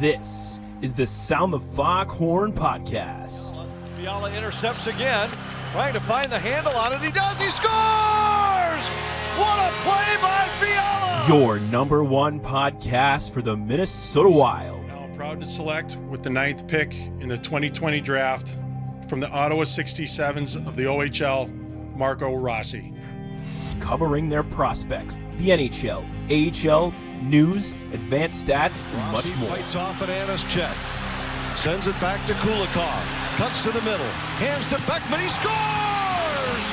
This is the Sound the Foghorn podcast. Fiala intercepts again, trying to find the handle on it. He does. He scores! What a play by Fiala! Your number one podcast for the Minnesota Wild. Now proud to select with the ninth pick in the 2020 draft from the Ottawa 67s of the OHL, Marco Rossi. Covering their prospects, the NHL, AHL, news, advanced stats, and Rossi much more. fights off at Anna's check. Sends it back to Kulikov. Cuts to the middle. Hands to Beckman. He scores!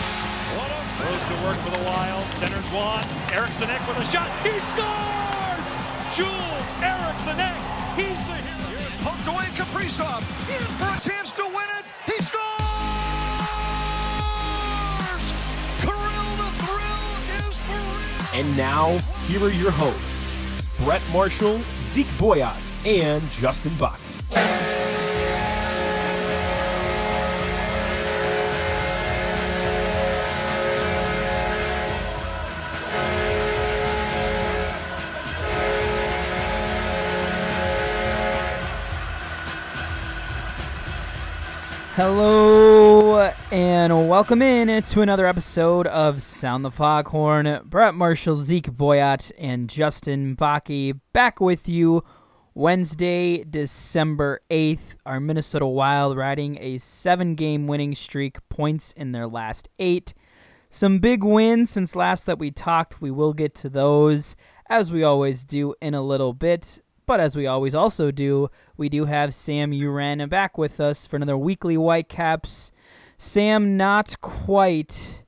What a Goes to work for the Wild. Centers one. Eriksson Ek with a shot. He scores! Joel Eriksson Ek. He's the hero. Here's poked away Kaprizov. In for a chance And now, here are your hosts Brett Marshall, Zeke Boyott, and Justin Bach. Hello and welcome in to another episode of Sound the Foghorn. Brett Marshall, Zeke Boyott, and Justin Baki back with you Wednesday, December 8th. Our Minnesota Wild riding a seven game winning streak, points in their last eight. Some big wins since last that we talked. We will get to those as we always do in a little bit. But as we always also do, we do have Sam Uran back with us for another weekly Whitecaps. Sam, not quite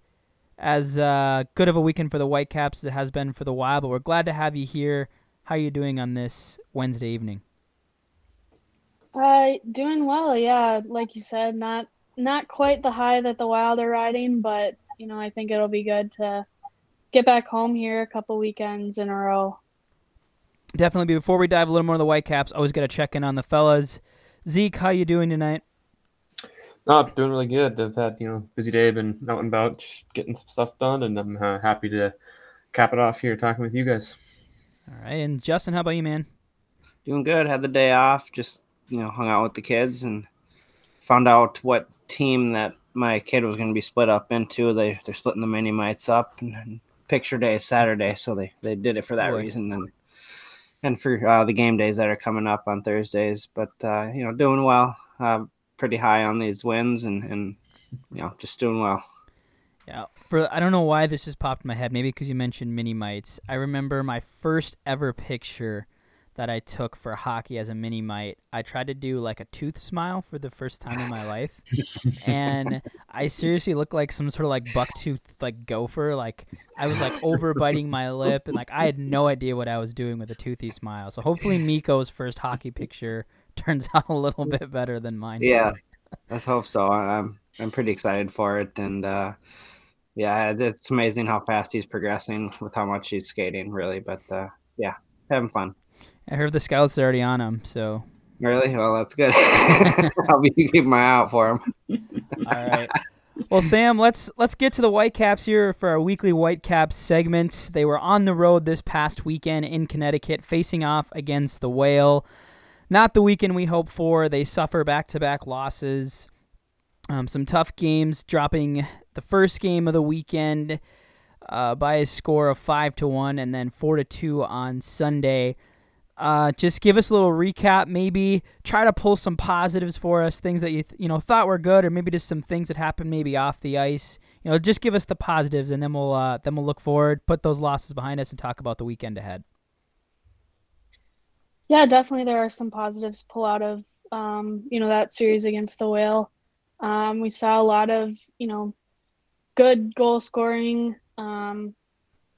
as uh, good of a weekend for the Whitecaps as it has been for the Wild, but we're glad to have you here. How are you doing on this Wednesday evening? Uh, doing well, yeah. Like you said, not not quite the high that the Wild are riding, but you know, I think it'll be good to get back home here a couple weekends in a row. Definitely. Before we dive a little more into the Whitecaps, always got to check in on the fellas. Zeke, how you doing tonight? No, I'm doing really good. I've had you know busy day, I've been out and about, getting some stuff done, and I'm uh, happy to cap it off here talking with you guys. All right, and Justin, how about you, man? Doing good. Had the day off. Just you know, hung out with the kids and found out what team that my kid was going to be split up into. They they're splitting the mini mites up, and, and picture day is Saturday, so they they did it for that Boy. reason and and for uh, the game days that are coming up on Thursdays. But uh, you know, doing well. Uh, pretty high on these wins, and and you know, just doing well. Yeah, for I don't know why this just popped in my head. Maybe because you mentioned mini mites. I remember my first ever picture that I took for hockey as a mini mite. I tried to do like a tooth smile for the first time in my life, and I seriously looked like some sort of like bucktooth like gopher. Like I was like over biting my lip, and like I had no idea what I was doing with a toothy smile. So hopefully Miko's first hockey picture turns out a little bit better than mine. Yeah, let's hope so. I'm I'm pretty excited for it, and uh, yeah, it's amazing how fast he's progressing with how much he's skating, really. But uh, yeah, having fun. I heard the scouts are already on him, so Really? Well, that's good. I'll be keeping my eye out for him. All right. Well, Sam, let's let's get to the Whitecaps here for our weekly Whitecaps segment. They were on the road this past weekend in Connecticut, facing off against the Whale. Not the weekend we hoped for. They suffer back-to-back losses. Um, some tough games, dropping the first game of the weekend uh, by a score of five to one, and then four to two on Sunday. Uh, just give us a little recap, maybe try to pull some positives for us, things that you th- you know thought were good, or maybe just some things that happened maybe off the ice. You know, just give us the positives, and then we'll uh, then we'll look forward, put those losses behind us, and talk about the weekend ahead. Yeah, definitely there are some positives pull out of um, you know, that series against the Whale. Um, we saw a lot of, you know, good goal scoring um,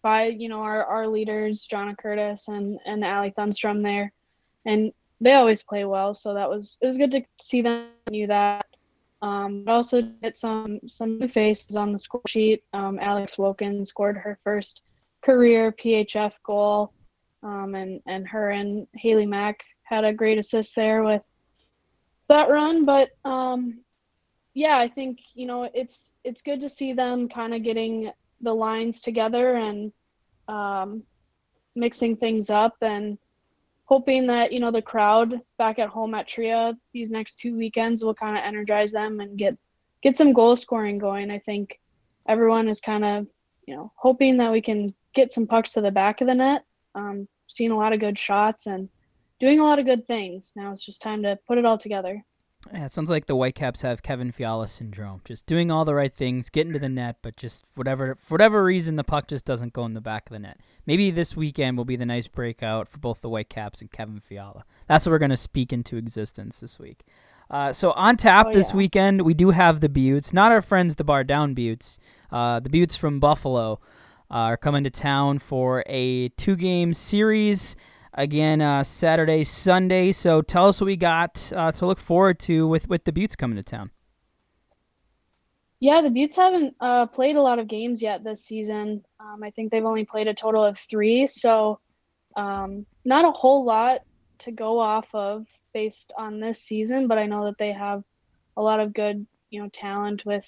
by, you know, our, our leaders, Jonna Curtis and, and Allie Thunstrom there. And they always play well, so that was it was good to see them do that. Um, but also get some some new faces on the score sheet. Um, Alex Woken scored her first career PHF goal, um, and and her and Haley Mack had a great assist there with that run. But um, yeah, I think you know it's it's good to see them kind of getting the lines together and um, mixing things up and hoping that you know the crowd back at home at Tria these next two weekends will kind of energize them and get get some goal scoring going. I think everyone is kind of you know hoping that we can get some pucks to the back of the net. Um, seeing a lot of good shots and doing a lot of good things. Now it's just time to put it all together. Yeah, it sounds like the Whitecaps have Kevin Fiala syndrome. Just doing all the right things, getting to the net, but just whatever for whatever reason the puck just doesn't go in the back of the net. Maybe this weekend will be the nice breakout for both the Whitecaps and Kevin Fiala. That's what we're going to speak into existence this week. Uh, so on tap Oh, this yeah. weekend, we do have the Beauts, not our friends the Bar Down Buttes. Uh, the Beauts from Buffalo are coming to town for a two-game series again uh, Saturday, Sunday. So tell us what we got uh, to look forward to with with the Beauts coming to town. Yeah, the Beauts haven't uh, played a lot of games yet this season. Um, I think they've only played a total of three, so um, not a whole lot to go off of based on this season. But I know that they have a lot of good, you know, talent with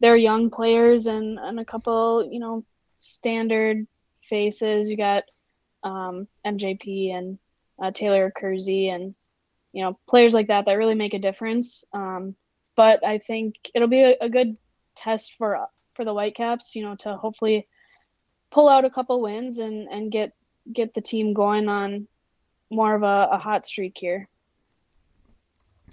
their young players and and a couple, you know, standard faces. You got um, MJP and uh, Taylor Accursi and you know players like that that really make a difference. Um, but I think it'll be a, a good test for for the Whitecaps, you know, to hopefully pull out a couple wins and and get get the team going on more of a, a hot streak here.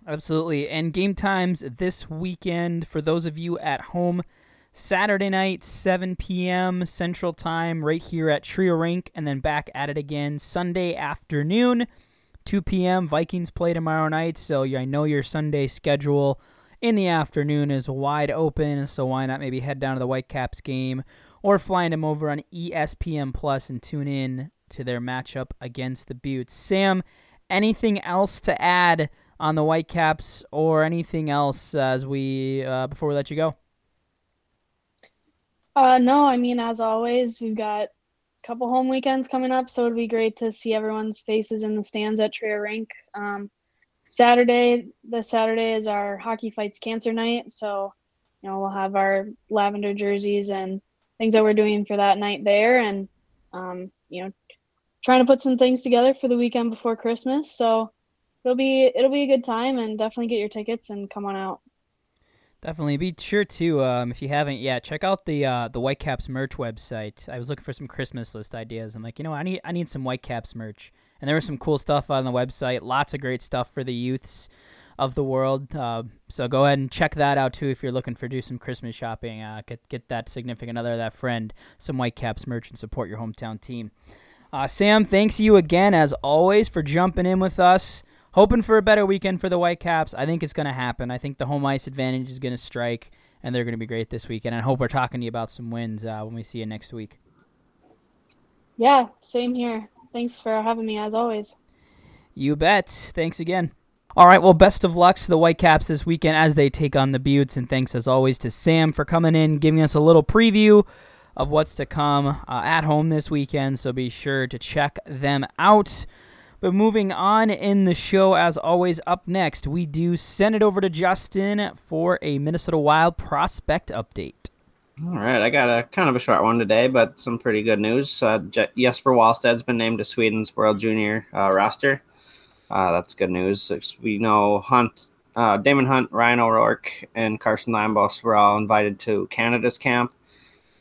Absolutely. And game times this weekend for those of you at home. Saturday night, 7 p.m. Central Time, right here at Tria Rink, and then back at it again Sunday afternoon, 2 p.m. Vikings play tomorrow night, so I know your Sunday schedule in the afternoon is wide open, so why not maybe head down to the Whitecaps game or find them over on ESPN Plus and tune in to their matchup against the Beauts. Sam, anything else to add on the Whitecaps or anything else as we uh, before we let you go? Uh, no, I mean, as always, we've got a couple home weekends coming up, so it'd be great to see everyone's faces in the stands at Tria Rink. Um, Saturday, this Saturday is our Hockey Fights Cancer Night, so you know we'll have our lavender jerseys and things that we're doing for that night there, and um, you know, trying to put some things together for the weekend before Christmas. So it'll be it'll be a good time, and definitely get your tickets and come on out. Definitely. Be sure to, um, if you haven't yet, check out the uh, the Whitecaps merch website. I was looking for some Christmas list ideas. I'm like, you know, I need I need some Whitecaps merch, and there was some cool stuff on the website. Lots of great stuff for the youths of the world. Uh, so go ahead and check that out too if you're looking for do some Christmas shopping. Uh, get get that significant other, that friend, some Whitecaps merch, and support your hometown team. Uh, Sam, thanks you again as always for jumping in with us hoping for a better weekend for the Whitecaps. I think it's going to happen. I think the home ice advantage is going to strike, and they're going to be great this weekend. I hope we're talking to you about some wins uh, when we see you next week. Yeah, same here. Thanks for having me as always. You bet. Thanks again. All right, well, best of luck to the Whitecaps this weekend as they take on the Beauts, and thanks as always to Sam for coming in, giving us a little preview of what's to come uh, at home this weekend. So be sure to check them out. But moving on in the show, as always, up next, we do send it over to Justin for a Minnesota Wild prospect update. All right, I got a kind of a short one today, but some pretty good news. Uh, Je- Jesper Wallstedt's been named to Sweden's World Junior uh, roster. Uh, that's good news. We know Hunt, uh, Daemon Hunt, Ryan O'Rourke, and Carson Lambos were all invited to Canada's camp,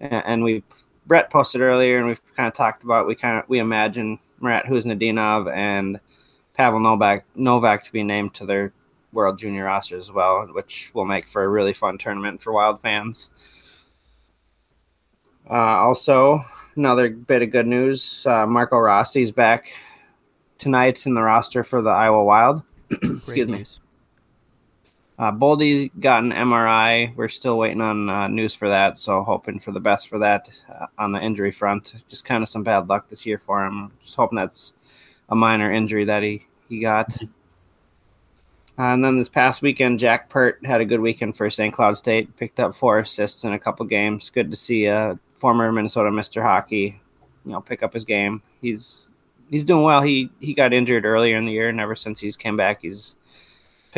and, and we Brett posted earlier, and we've kind of talked about we kind of we imagine Marat Khusnutdinov and Pavel Novak Novak to be named to their World Junior roster as well, which will make for a really fun tournament for Wild fans. Uh, also, another bit of good news: uh, Marco Rossi's back tonight in the roster for the Iowa Wild. Excuse me. Uh, Boldy got an MRI. We're still waiting on uh, news for that, so hoping for the best for that uh, on the injury front. Just kind of some bad luck this year for him. Just hoping that's a minor injury that he he got. and then this past weekend, Jack Peart had a good weekend for St. Cloud State. Picked up four assists in a couple games. Good to see a former Minnesota Mister Hockey, you know, pick up his game. He's he's doing well. He he got injured earlier in the year, and ever since he's came back, he's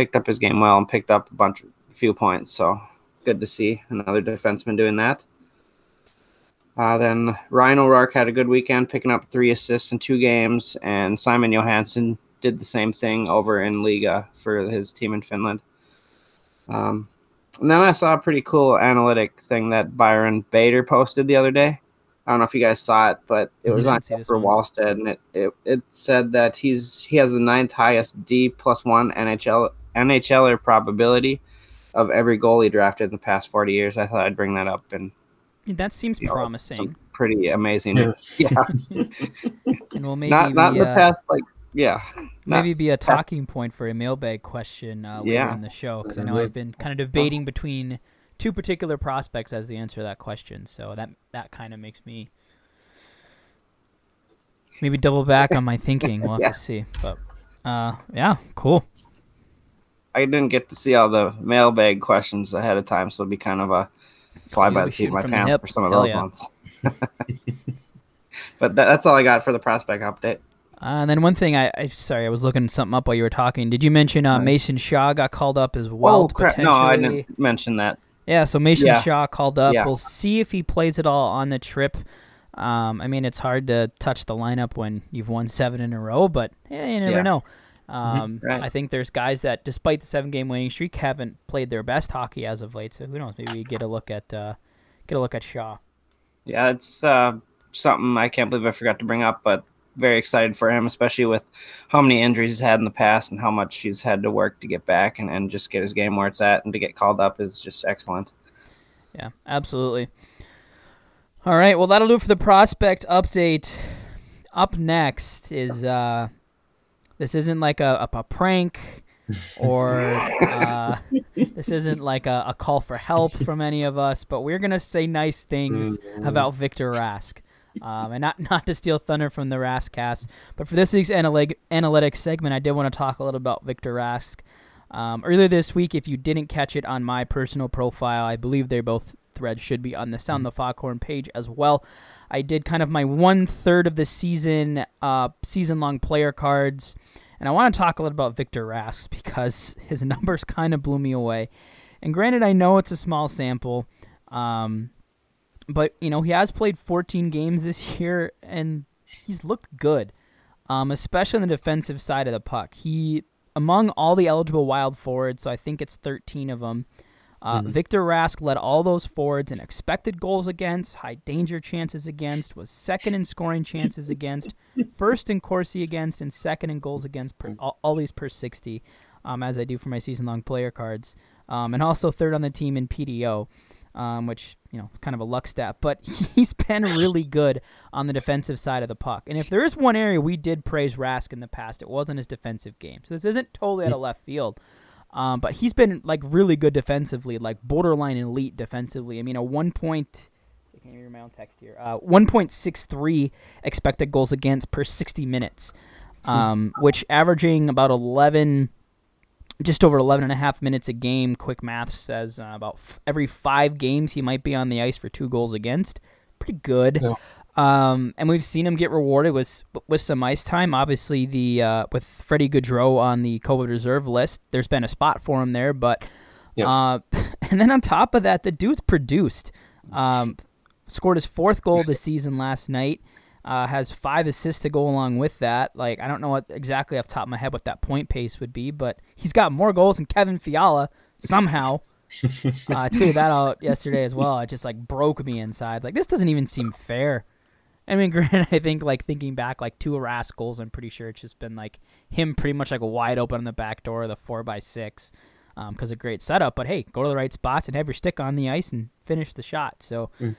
picked up his game well and picked up a bunch, a few points. So good to see another defenseman doing that. Uh, then Ryan O'Rourke had a good weekend, picking up three assists in two games, and Simon Johansson did the same thing over in Liiga for his team in Finland. Um, and then I saw a pretty cool analytic thing that Byron Bader posted the other day. I don't know if you guys saw it, but it was on for Wallstedt, and it, it it said that he's he has the ninth highest D plus one NHL NHLer probability of every goalie drafted in the past forty years. I thought I'd bring that up, and that seems you know, promising. Pretty amazing. Yeah. yeah. and we'll maybe not not be, in the uh, past like yeah. maybe be a talking point for a mailbag question uh, later Yeah. in the show because I know I've been kind of debating between two particular prospects as the answer to that question. So that that kind of makes me maybe double back on my thinking. We'll have Yeah. to see. But uh, yeah, cool. I didn't get to see all the mailbag questions ahead of time, so it'll be kind of a fly You'll by the seat of my pants for some of Hell those yeah. ones. but that, that's all I got for the prospect update. Uh, and then one thing I, I sorry I was looking something up while you were talking. Did you mention uh, Mason Shaw got called up as well? oh crap! No, I didn't mention that. Yeah, so Mason Yeah. Shaw called up. Yeah. We'll see if he plays it all on the trip. Um, I mean, it's hard to touch the lineup when you've won seven in a row, but yeah, you never Yeah. know. Um, Right. I think there's guys that, despite the seven-game winning streak, haven't played their best hockey as of late. So who knows? Maybe we get a look at uh, get a look at Shaw. Yeah, it's uh, something I can't believe I forgot to bring up, but very excited for him, especially with how many injuries he's had in the past and how much he's had to work to get back and, and just get his game where it's at and to get called up is just excellent. Yeah, absolutely. All right, well that'll do for the prospect update. Up next is uh this isn't like a a, a prank or uh, this isn't like a, a call for help from any of us, but we're gonna say nice things about Victor Rask. Um, and not not to steal thunder from the Rask cast, but for this week's analytic, analytics segment, I did want to talk a little about Victor Rask. Um, earlier this week, if you didn't catch it on my personal profile, I believe they're both threads should be on the Sound the Foghorn page as well. I did kind of my one third of the season, uh, season long player cards, and I want to talk a little about Victor Rask because his numbers kind of blew me away. And granted, I know it's a small sample, um, but you know he has played 14 games this year and he's looked good, um, especially on the defensive side of the puck. He among all the eligible wild forwards, so I think it's 13 of them. Uh, Victor Rask led all those forwards in expected goals against, high danger chances against, was second in scoring chances against, first in Corsi against, and second in goals against. Per, all, all these per 60, um, as I do for my season long player cards, um, and also third on the team in PDO, um, which you know kind of a luck stat. But he's been really good on the defensive side of the puck. And if there is one area we did praise Rask in the past, it wasn't his defensive game. So this isn't totally out of left field. Um, but he's been like really good defensively, like borderline elite defensively. I mean, a one point. I can't hear my own text here. Uh, 1.63 expected goals against per 60 minutes, um, which averaging about 11, just over 11 and a half minutes a game. Quick math says uh, about f- every five games he might be on the ice for two goals against. Pretty good. Yeah. Um, and we've seen him get rewarded with with some ice time. Obviously, the uh, with Freddie Gaudreau on the COVID reserve list, there's been a spot for him there. But Yep. uh, and then on top of that, the dude's produced. Um, scored his fourth goal this season last night. Uh, has five assists to go along with that. Like I don't know what exactly off the top of my head what that point pace would be, but he's got more goals than Kevin Fiala somehow. uh, I tweeted that out yesterday as well. It just like broke me inside. Like this doesn't even seem fair. I mean, granted, I think like thinking back, like two Rask goals, I'm pretty sure it's just been like him pretty much like wide open on the back door, of the four by six, um, because a great setup. But hey, go to the right spots and have your stick on the ice and finish the shot. So. Mm.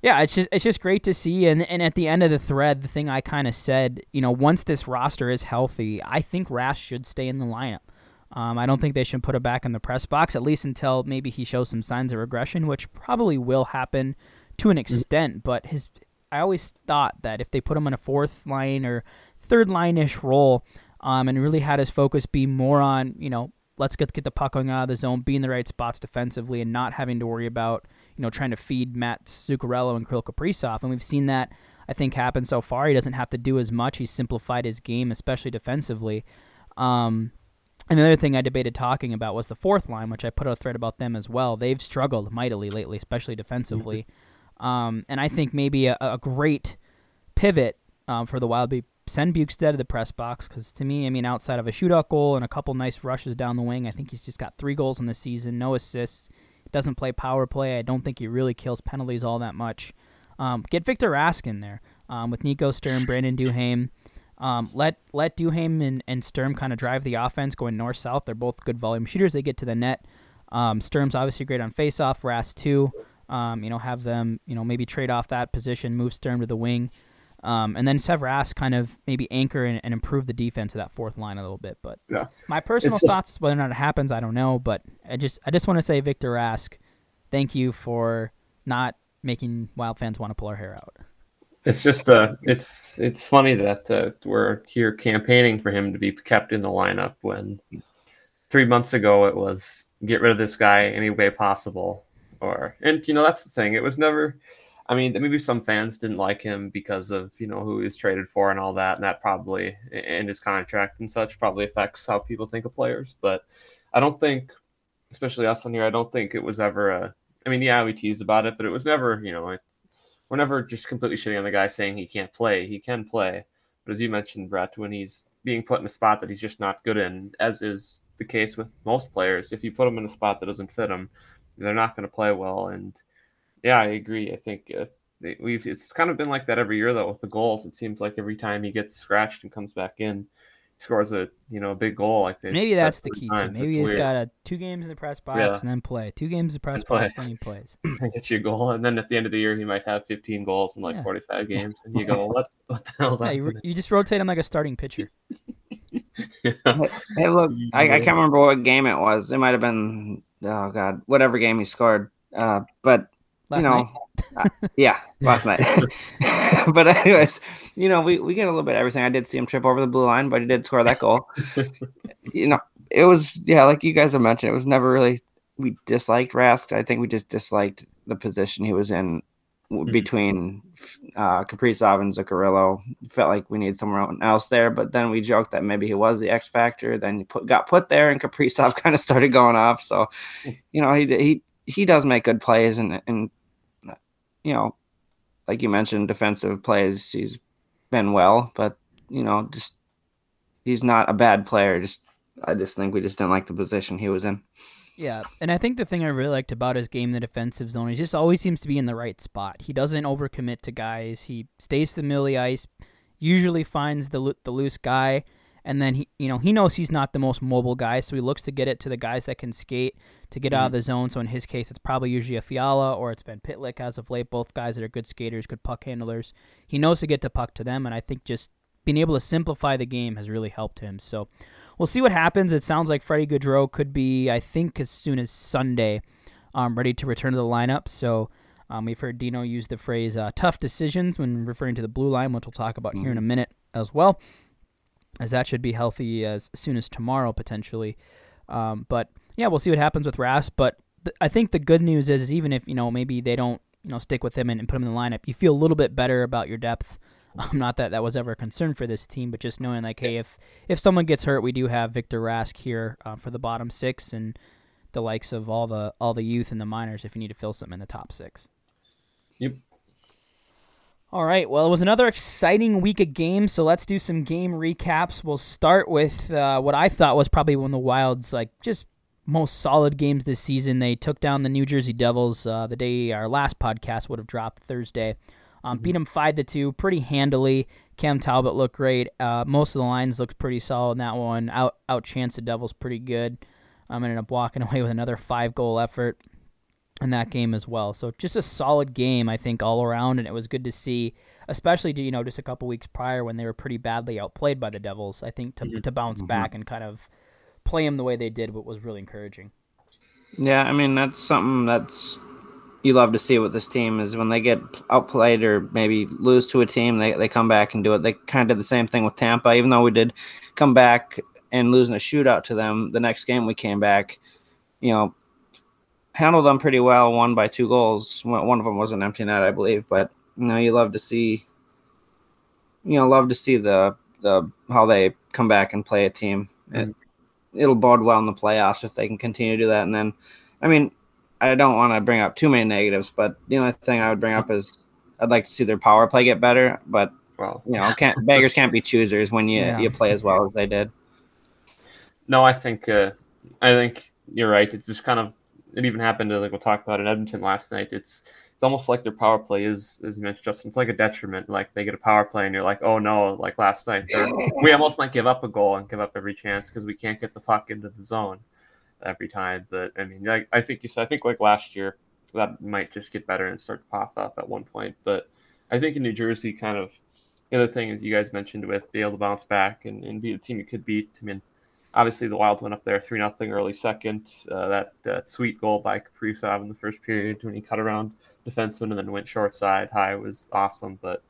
Yeah, it's just it's just great to see, and and at the end of the thread, the thing I kind of said, you know, once this roster is healthy, I think Rask should stay in the lineup. Um, I don't think they should put him back in the press box, at least until maybe he shows some signs of regression, which probably will happen to an mm. extent. But his, I always thought that if they put him in a fourth line or third line ish role, um, and really had his focus be more on, you know, let's get get the puck going out of the zone, be in the right spots defensively, and not having to worry about, you know, trying to feed Matt Zuccarello and Kirill Kaprizov. And we've seen that, I think, happen so far. He doesn't have to do as much. He's simplified his game, especially defensively. Um, and the other thing I debated talking about was the fourth line, which I put out a thread about them as well. They've struggled mightily lately, especially defensively. Um, and I think maybe a, a great pivot um, for the Wild be send Bjugstad to the press box because to me, I mean, outside of a shootout goal and a couple nice rushes down the wing, I think he's just got three goals in the season, no assists, doesn't play power play. I don't think he really kills penalties all that much. Um, get Victor Rask in there um, with Nico Sturm, Brandon Duhaime. Um, let let Duhaime and, and Sturm kind of drive the offense going north south. They're both good volume shooters. They get to the net. Um, Sturm's obviously great on faceoff. Rask too. Um, you know, have them you know maybe trade off that position, move Sturm to the wing. Um, and then Severas kind of maybe anchor and, and, improve the defense of that fourth line a little bit. But yeah. my personal just, thoughts, whether or not it happens, I don't know. But I just I just want to say, Victor Rask, thank you for not making Wild fans want to pull our hair out. It's just uh, it's it's funny that uh, we're here campaigning for him to be kept in the lineup when three months ago it was get rid of this guy any way possible. Or and you know that's the thing. It was never I mean, maybe some fans didn't like him because of you know who he was traded for and all that, and that probably and his contract and such probably affects how people think of players. But I don't think, especially us on here, I don't think it was ever a. I mean, yeah, we teased about it, but it was never you know, we're never just completely shitting on the guy saying he can't play. He can play, but as you mentioned, Brett, when he's being put in a spot that he's just not good in, as is the case with most players, if you put him in a spot that doesn't fit him, they're not going to play well and yeah, I agree. I think uh, we've it's kind of been like that every year though with the goals. It seems like every time he gets scratched and comes back in, scores a you know a big goal. Like maybe that's the key too. Maybe it's he's weird. got a two games in the press box yeah. and then play. Two games in the press box, then he plays. and get you a goal, and then at the end of the year he might have 15 goals in like yeah. 45 games, and you go, what what the hell's yeah, you, you, just rotate him like a starting pitcher. yeah. Hey, look, I, I can't remember what game it was. It might have been oh god, whatever game he scored. Uh, but Last you know, uh, yeah, last night. but anyways, you know, we, we get a little bit of everything. I did see him trip over the blue line, but he did score that goal. you know, it was yeah, like you guys have mentioned, it was never really we disliked Rask. I think we just disliked the position he was in mm-hmm. between uh, Kaprizov and Zuccarello. Felt like we needed someone else there, but then we joked that maybe he was the X factor. Then he put, got put there, and Kaprizov kind of started going off. So, you know, he he he does make good plays, and and you know, like you mentioned, defensive plays, he's been well, but you know, just he's not a bad player. Just I just think we just didn't like the position he was in. Yeah, and I think the thing I really liked about his game, in the defensive zone, he just always seems to be in the right spot. He doesn't overcommit to guys. He stays to the the ice, usually finds the the loose guy, and then he, you know, he knows he's not the most mobile guy, so he looks to get it to the guys that can skate to get mm-hmm. out of mm-hmm. the zone. So in his case, it's probably usually a Fiala or it's been Pitlick as of late. Both guys that are good skaters, good puck handlers. He knows to get the puck to them, and I think just being able to simplify the game has really helped him. So we'll see what happens. It sounds like Freddie Gaudreau could be, I think, as soon as Sunday, um, ready to return to the lineup. So. Um, we've heard Dino use the phrase uh, tough decisions when referring to the blue line, which we'll talk about mm-hmm. here in a mm-hmm. minute as well, as that should be healthy as soon as tomorrow potentially. Um, but yeah, we'll see what happens with Rask. But th- I think the good news is, is even if you know maybe they don't you know stick with him and, and put him in the lineup, you feel a little bit better about your depth. Um, not that that was ever a concern for this team, but just knowing like, hey, if if someone gets hurt, we do have Victor Rask here uh, for the bottom six and the likes of all the all the youth and the minors if you need to fill something in the top six. Yep. All right. Well, it was another exciting week of games, so let's do some game recaps. We'll start with uh, what I thought was probably one of the Wild's like just most solid games this season. They took down the New Jersey Devils uh, the day our last podcast would have dropped Thursday. Um, mm-hmm. Beat them five to two pretty handily. Cam Talbot looked great. Uh, most of the lines looked pretty solid in that one. Out out chance the Devils pretty good. Um, ended up walking away with another five goal effort in that game as well. So just a solid game, I think, all around, and it was good to see, especially you know just a couple weeks prior when they were pretty badly outplayed by the Devils. I think to mm-hmm. to bounce mm-hmm. back and kind of play him the way they did, what was really encouraging. Yeah, I mean that's something that's you love to see with this team is when they get outplayed or maybe lose to a team, they, they come back and do it. They kind of did the same thing with Tampa, even though we did come back and losing a shootout to them. The next game we came back, you know, handled them pretty well, won by two goals. One of them was an empty net, I believe. But you know, you love to see, you know, love to see the the how they come back and play a team. Mm-hmm it'll bode well in the playoffs if they can continue to do that. And then, I mean, I don't want to bring up too many negatives, but the only thing I would bring up is I'd like to see their power play get better. But Well, you know, can't beggars can't be choosers when you Yeah. you play as well as they did. No, I think uh, I think you're right. It's just kind of it even happened to like we'll talk about in Edmonton last night. It's it's almost like their power play is as you mentioned, Justin. It's like a detriment. Like they get a power play and you're like, oh no, like last night we almost might give up a goal and give up every chance because we can't get the puck into the zone every time. But I mean, like I think you said, I think like last year that might just get better and start to pop up at one point. But I think in New Jersey, kind of the other thing is you guys mentioned with being able to bounce back and, and be the team you could beat. I mean, obviously the Wild went up there three nothing early second. Uh, that that sweet goal by Kaprizov in the first period when he cut around defenseman and then went short side high was awesome. But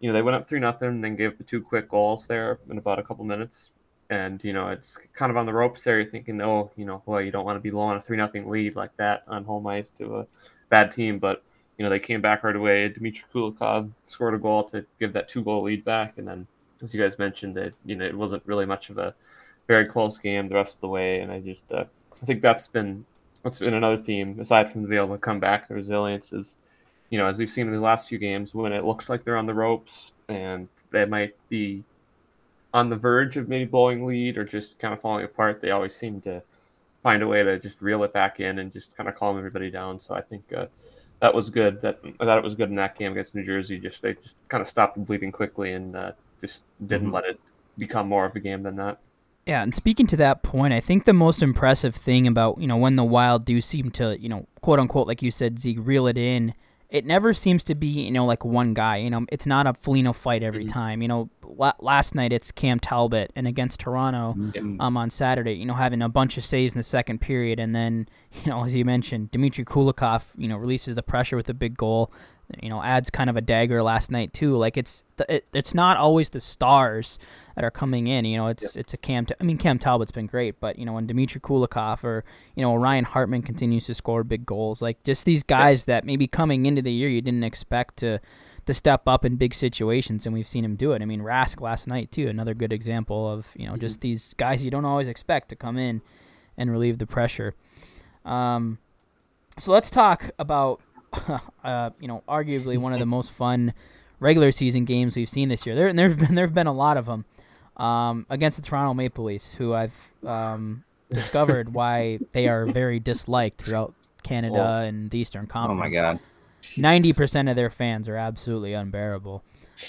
you know they went up three nothing, and then gave the two quick goals there in about a couple minutes. And you know it's kind of on the ropes there. You're thinking, oh, you know, boy, you don't want to be low on a three nothing lead like that on home ice to a bad team. But you know they came back right away. Dmitry Kulikov scored a goal to give that two goal lead back, and then as you guys mentioned, that you know it wasn't really much of a very close game the rest of the way. And I just uh, I think that's been that's been another theme aside from the be able to come back. The resilience is, you know, as we've seen in the last few games, when it looks like they're on the ropes and they might be on the verge of maybe blowing lead or just kind of falling apart, they always seem to find a way to just reel it back in and just kind of calm everybody down. So I think uh, that was good. That I thought it was good in that game against New Jersey. Just they just kind of stopped bleeding quickly and uh, just didn't let it become more of a game than that. Yeah, and speaking to that point, I think the most impressive thing about, you know, when the Wild do seem to, you know, quote unquote, like you said, Zeke, reel it in, it never seems to be, you know, like one guy. You know, it's not a Foligno fight every time. You know, la- last night it's Cam Talbot and against Toronto um, on Saturday, you know, having a bunch of saves in the second period. And then, you know, as you mentioned, Dmitry Kulikov, you know, releases the pressure with a big goal. You know, adds kind of a dagger last night too. Like it's the, it, it's not always the stars that are coming in. You know, it's it's a Cam. I mean, Cam Talbot's been great, but you know, when Dmitry Kulikov or you know Ryan Hartman continues to score big goals, like just these guys that maybe coming into the year you didn't expect to to step up in big situations, and we've seen him do it. I mean, Rask last night too, another good example of you know just these guys you don't always expect to come in and relieve the pressure. Um, so let's talk about uh, you know arguably one of the most fun regular season games we've seen this year. There and there've been there've been a lot of them um, against the Toronto Maple Leafs, who I've um, discovered why they are very disliked throughout Canada Oh. and the Eastern Conference. Oh my god, ninety percent of their fans are absolutely unbearable.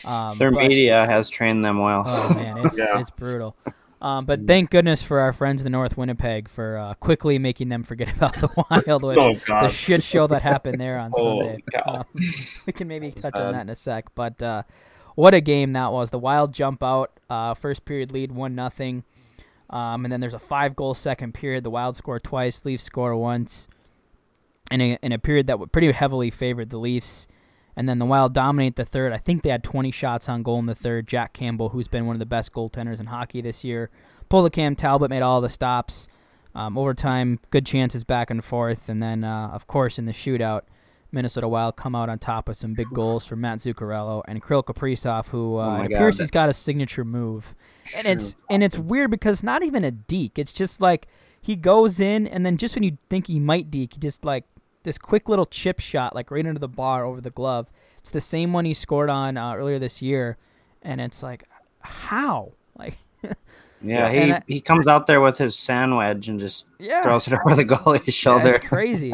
Um, their but- media has trained them well. Oh man, it's Yeah. it's brutal. Um, but thank goodness for our friends in the North Winnipeg for uh, quickly making them forget about the Wild with Oh, the shit show that happened there on Oh, Sunday. Um, we can maybe touch on that in a sec. But uh, what a game that was! The Wild jump out, uh, first period lead one nothing, um, and then there's a five goal second period. The Wild score twice, Leafs score once, in a in a period that pretty heavily favored the Leafs. And then the Wild dominate the third. I think they had 20 shots on goal in the third. Jack Campbell, who's been one of the best goaltenders in hockey this year, cam. Talbot made all the stops. Um, overtime, good chances back and forth. And then, uh, of course, in the shootout, Minnesota Wild come out on top with some big goals from Matt Zuccarello and Kirill Kaprizov, who uh, oh it appears God. he's got a signature move. And it's and it's weird because not even a deke. It's just like he goes in and then just when you think he might deke, he just like this quick little chip shot, like right into the bar over the glove. It's the same one he scored on uh, earlier this year, and it's like, how? Like, Yeah, he, I- he comes out there with his sand wedge and just yeah, throws it over the goalie's shoulder. That's crazy.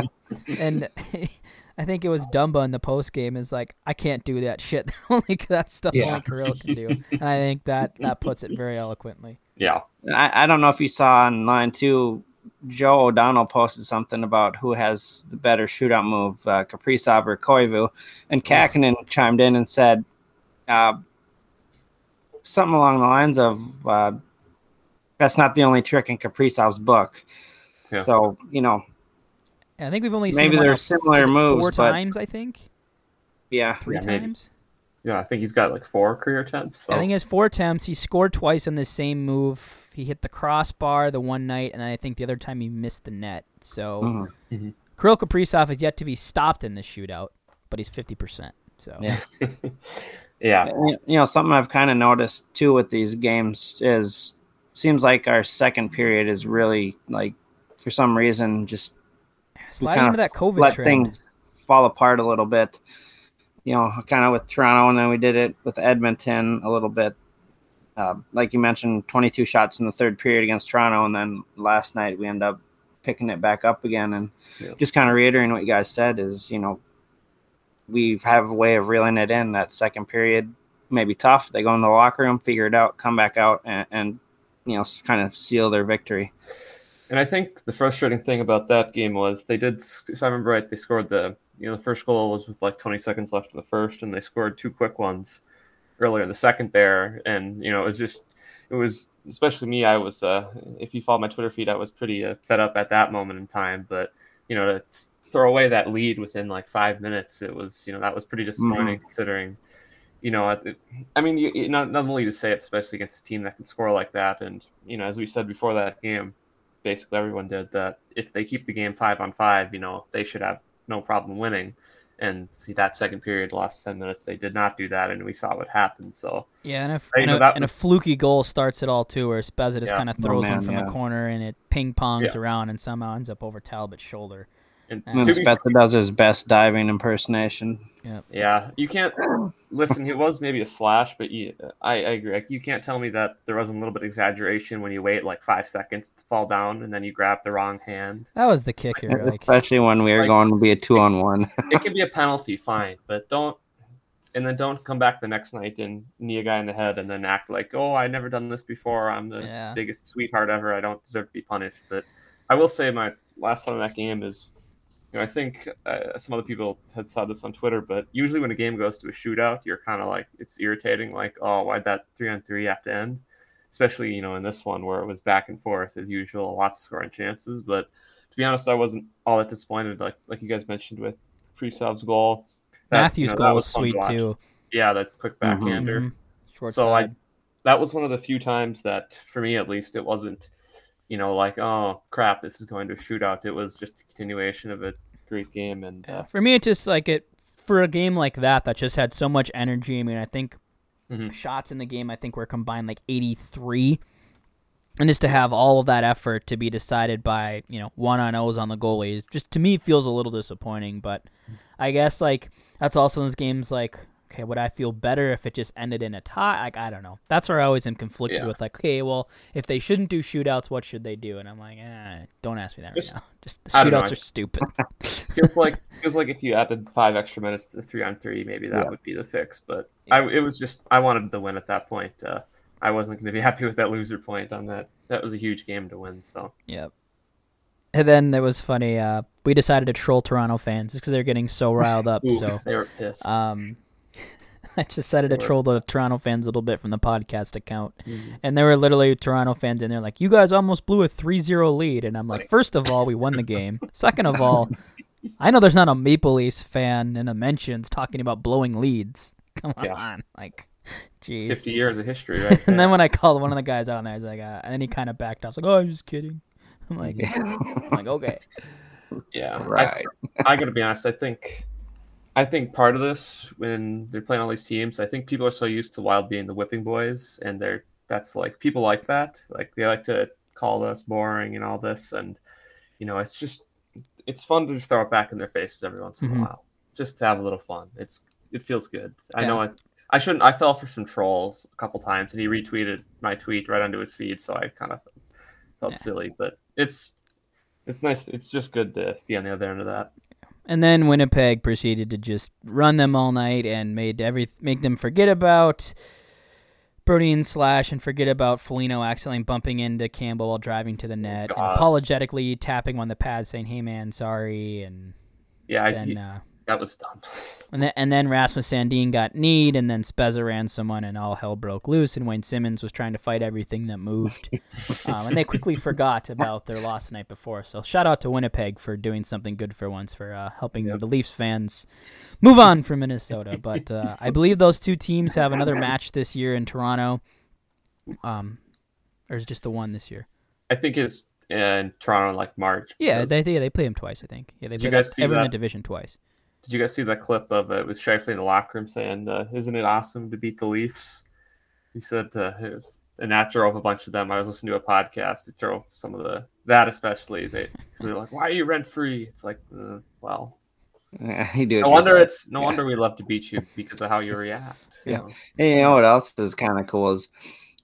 and I think it was Dumba in the post game is like, I can't do that shit. only that stuff Yeah. only Kirill can do. And I think that that puts it very eloquently. Yeah. I, I don't know if you saw online too. Joe O'Donnell posted something about who has the better shootout move, uh, Kaprizov or Koivu, and Kahkonen chimed in and said uh, something along the lines of, uh, "That's not the only trick in Kaprizov's book." Yeah. So you know, And I think we've only seen Maybe him, they're similar moves, four but- times. I think yeah, three Yeah, maybe. times. Yeah, I think he's got like four career attempts. So. I think he has four attempts. He scored twice on the same move. He hit the crossbar the one night, and I think the other time he missed the net. So Mhm. Kirill Kaprizov is yet to be stopped in this shootout, but he's fifty percent. So Yeah. yeah. you you know something i've kind of noticed too with these games is seems like our second period is really like for some reason just Slide into that COVID let trend. things fall apart a little bit. You know, kind of with Toronto, and then we did it with Edmonton a little bit. Uh, like you mentioned, 22 shots in the third period against Toronto, and then last night we end up picking it back up again. And Yeah. just kind of reiterating what you guys said is, you know, we have a way of reeling it in. That second period may be tough. They go in the locker room, figure it out, come back out, and, and you know, kind of seal their victory. And I think the frustrating thing about that game was they did, if I remember right, they scored the you know the first goal was with like 20 seconds left in the first, and they scored two quick ones earlier in the second there, and you know it was just it was especially me. I was uh, if you follow my Twitter feed, I was pretty uh, fed up at that moment in time, but you know to throw away that lead within like five minutes, it was you know that was pretty disappointing considering. You know, it- I mean, you, you- not not only to say it, especially against a team that can score like that, and you know, as we said before that game, basically everyone did that. If they keep the game five on five, you know, they should have no problem winning. And see that second period, the last ten minutes, they did not do that, and we saw what happened. So Yeah, and a, I and, know a, that and a fluky goal starts it all too, where Spezza just Yeah. kind of Oh, throws one from yeah. the corner and it ping pongs Yeah. around and somehow ends up over Talbot's shoulder. and And to And be Spezza does his best diving impersonation. Yeah, Yeah. you can't listen. It was maybe a slash, but you, I, I agree. Like, you can't tell me that there wasn't a little bit of exaggeration when you wait like five seconds to fall down and then you grab the wrong hand. That was the kicker. Like, Especially when we were Like- going to be a two on one. It can be a penalty, fine, but don't. And then don't come back the next night and knee a guy in the head and then act like, oh, I never done this before. I'm the Yeah. biggest sweetheart ever. I don't deserve to be punished. But I will say my last thought on that game is, you know, I think uh, some other people had saw this on Twitter, but usually when a game goes to a shootout, you're kind of like, it's irritating. Like, oh, why'd that three on three have to end? Especially, you know, in this one where it was back and forth as usual, lots of scoring chances. But to be honest, I wasn't all that disappointed. Like, like you guys mentioned with Prisov's goal. That- Matthews' you know, goal was fun to sweet watch. too. Yeah, that quick backhander. Mhm. Short So I, that was one of the few times that, for me at least, it wasn't, you know, like oh crap, this is going to a shootout. It was just a continuation of a great game, and Yeah, uh, for me, it just like it for a game like that that just had so much energy. I mean, I think Mhm. shots in the game I think were combined like 83, and just to have all of that effort to be decided by you know one on O's on the goalies, just to me feels a little disappointing. But I guess like that's also those games like. Okay, would I feel better if it just ended in a tie? Like I don't know. That's where I always am conflicted Yeah. with. Like, okay, well, if they shouldn't do shootouts, what should they do? And I'm like, eh, don't ask me that Just- right now. Just the I don't know, shootouts are stupid. feels like feels like if you added five extra minutes to the three on three, maybe that Yeah. would be the fix. But I, it was just I wanted the win at that point. Uh, I wasn't going to be happy with that loser point on that. That was a huge game to win. So Yep. And then it was funny. Uh, we decided to troll Toronto fans just because they're getting so riled up. Ooh, so they were pissed. um, I just decided to troll the Toronto fans a little bit from the podcast account. Mhm. And there were literally Toronto fans in there like, you guys almost blew a 3 0 lead. And I'm like, first of all, we won the game. Second of all, I know there's not a Maple Leafs fan in the mentions talking about blowing leads. Come Yeah. on. Like, jeez. Fifty years of history, right? and then when I called one of the guys out on there, he's like, uh, and then he kind of backed off. I was like, oh, I'm just kidding. I'm like, I'm like, okay. yeah, I- Right. I gotta be honest. I think, I think part of this when they're playing all these teams, I think people are so used to Wild being the whipping boys, and they're that's like people like that. Like they like to call us boring and all this, and you know, it's just it's fun to just throw it back in their faces every once in Mhm. a while, just to have a little fun. It's it feels good. I know I. I shouldn't. I fell for some trolls a couple times, and he retweeted my tweet right onto his feed, so I kind of felt Yeah. silly. But it's it's nice. It's just good to be on the other end of that. And then Winnipeg proceeded to just run them all night and made every make them forget about Brody and Slash and forget about Foligno accidentally bumping into Campbell while driving to the net and apologetically tapping on the pad saying, "Hey man, sorry." And Yeah, I, then uh, that was dumb. and then and then Rasmus Sandin got kneed, and then Spezza ran someone, and all hell broke loose. And Wayne Simmonds was trying to fight everything that moved, um, and they quickly forgot about their loss the night before. So shout out to Winnipeg for doing something good for once, for uh, helping Yep. the Leafs fans move on from Minnesota. But uh, I believe those two teams have another match this year in Toronto. Um, or is it just the one this year? I think it's in Toronto like March. Yeah, they yeah, they play them twice. I think. Yeah, they play everyone in the division twice. Did you guys see that clip of uh, it was Shifley in the locker room saying, uh, "Isn't it awesome to beat the Leafs?" He said uh, it was and that drove a bunch of them. I was listening to a podcast. It drove some of the that especially. They they're like, "Why are you rent free?" It's like, uh, well, Yeah, you do. no wonder yourself. it's no Yeah. wonder we love to beat you because of how you react. Yeah. And you know what else is kind of cool is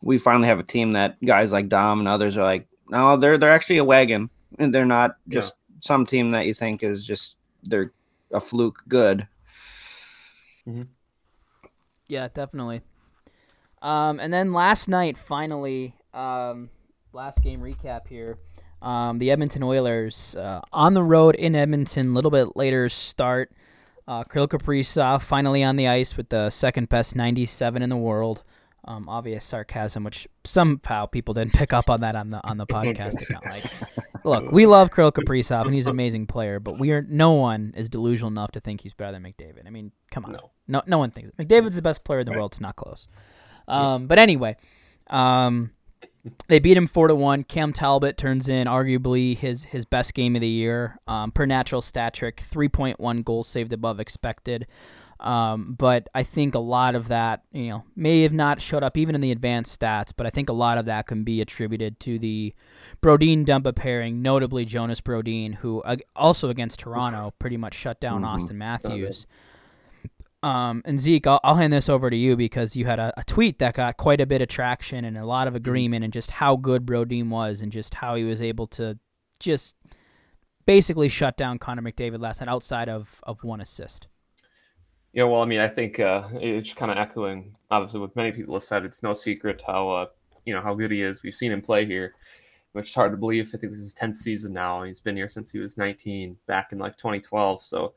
we finally have a team that guys like Dom and others are like, no, they're they're actually a wagon, and they're not Yeah. just some team that you think is just they're a fluke good. Yeah, definitely. Um, and then last night, finally, um, last game recap here. Um, the Edmonton Oilers uh, on the road in Edmonton, a little bit later start. Uh, Kirill Kaprizov finally on the ice with the second best 97 in the world. Um, obvious sarcasm, which somehow people didn't pick up on that on the on the podcast account. Like, look, we love Kirill Kaprizov and he's an amazing player, but we are no one is delusional enough to think he's better than McDavid. I mean, come on, No. no, no one thinks it. McDavid's the best player in the world. It's not close. Um, but anyway, um, they beat him four to one. Cam Talbot turns in arguably his his best game of the year um, per natural stat trick, three point one goals saved above expected. Um, but I think a lot of that, you know, may have not showed up even in the advanced stats. But I think a lot of that can be attributed to the Brodin Dumba pairing, notably Jonas Brodin, who uh, also against Toronto pretty much shut down Mhm. Auston Matthews. Um, and Zeke, I'll, I'll hand this over to you because you had a, a tweet that got quite a bit of traction and a lot of agreement, and just how good Brodin was, and just how he was able to just basically shut down Connor McDavid last night outside of, of one assist. Yeah, well, I mean, I think uh, it's kind of echoing, obviously, what many people have said. It's no secret how uh, you know how good he is. We've seen him play here, which is hard to believe. I think this is his tenth season now, he's been here since he was 19, back in like 2012. So,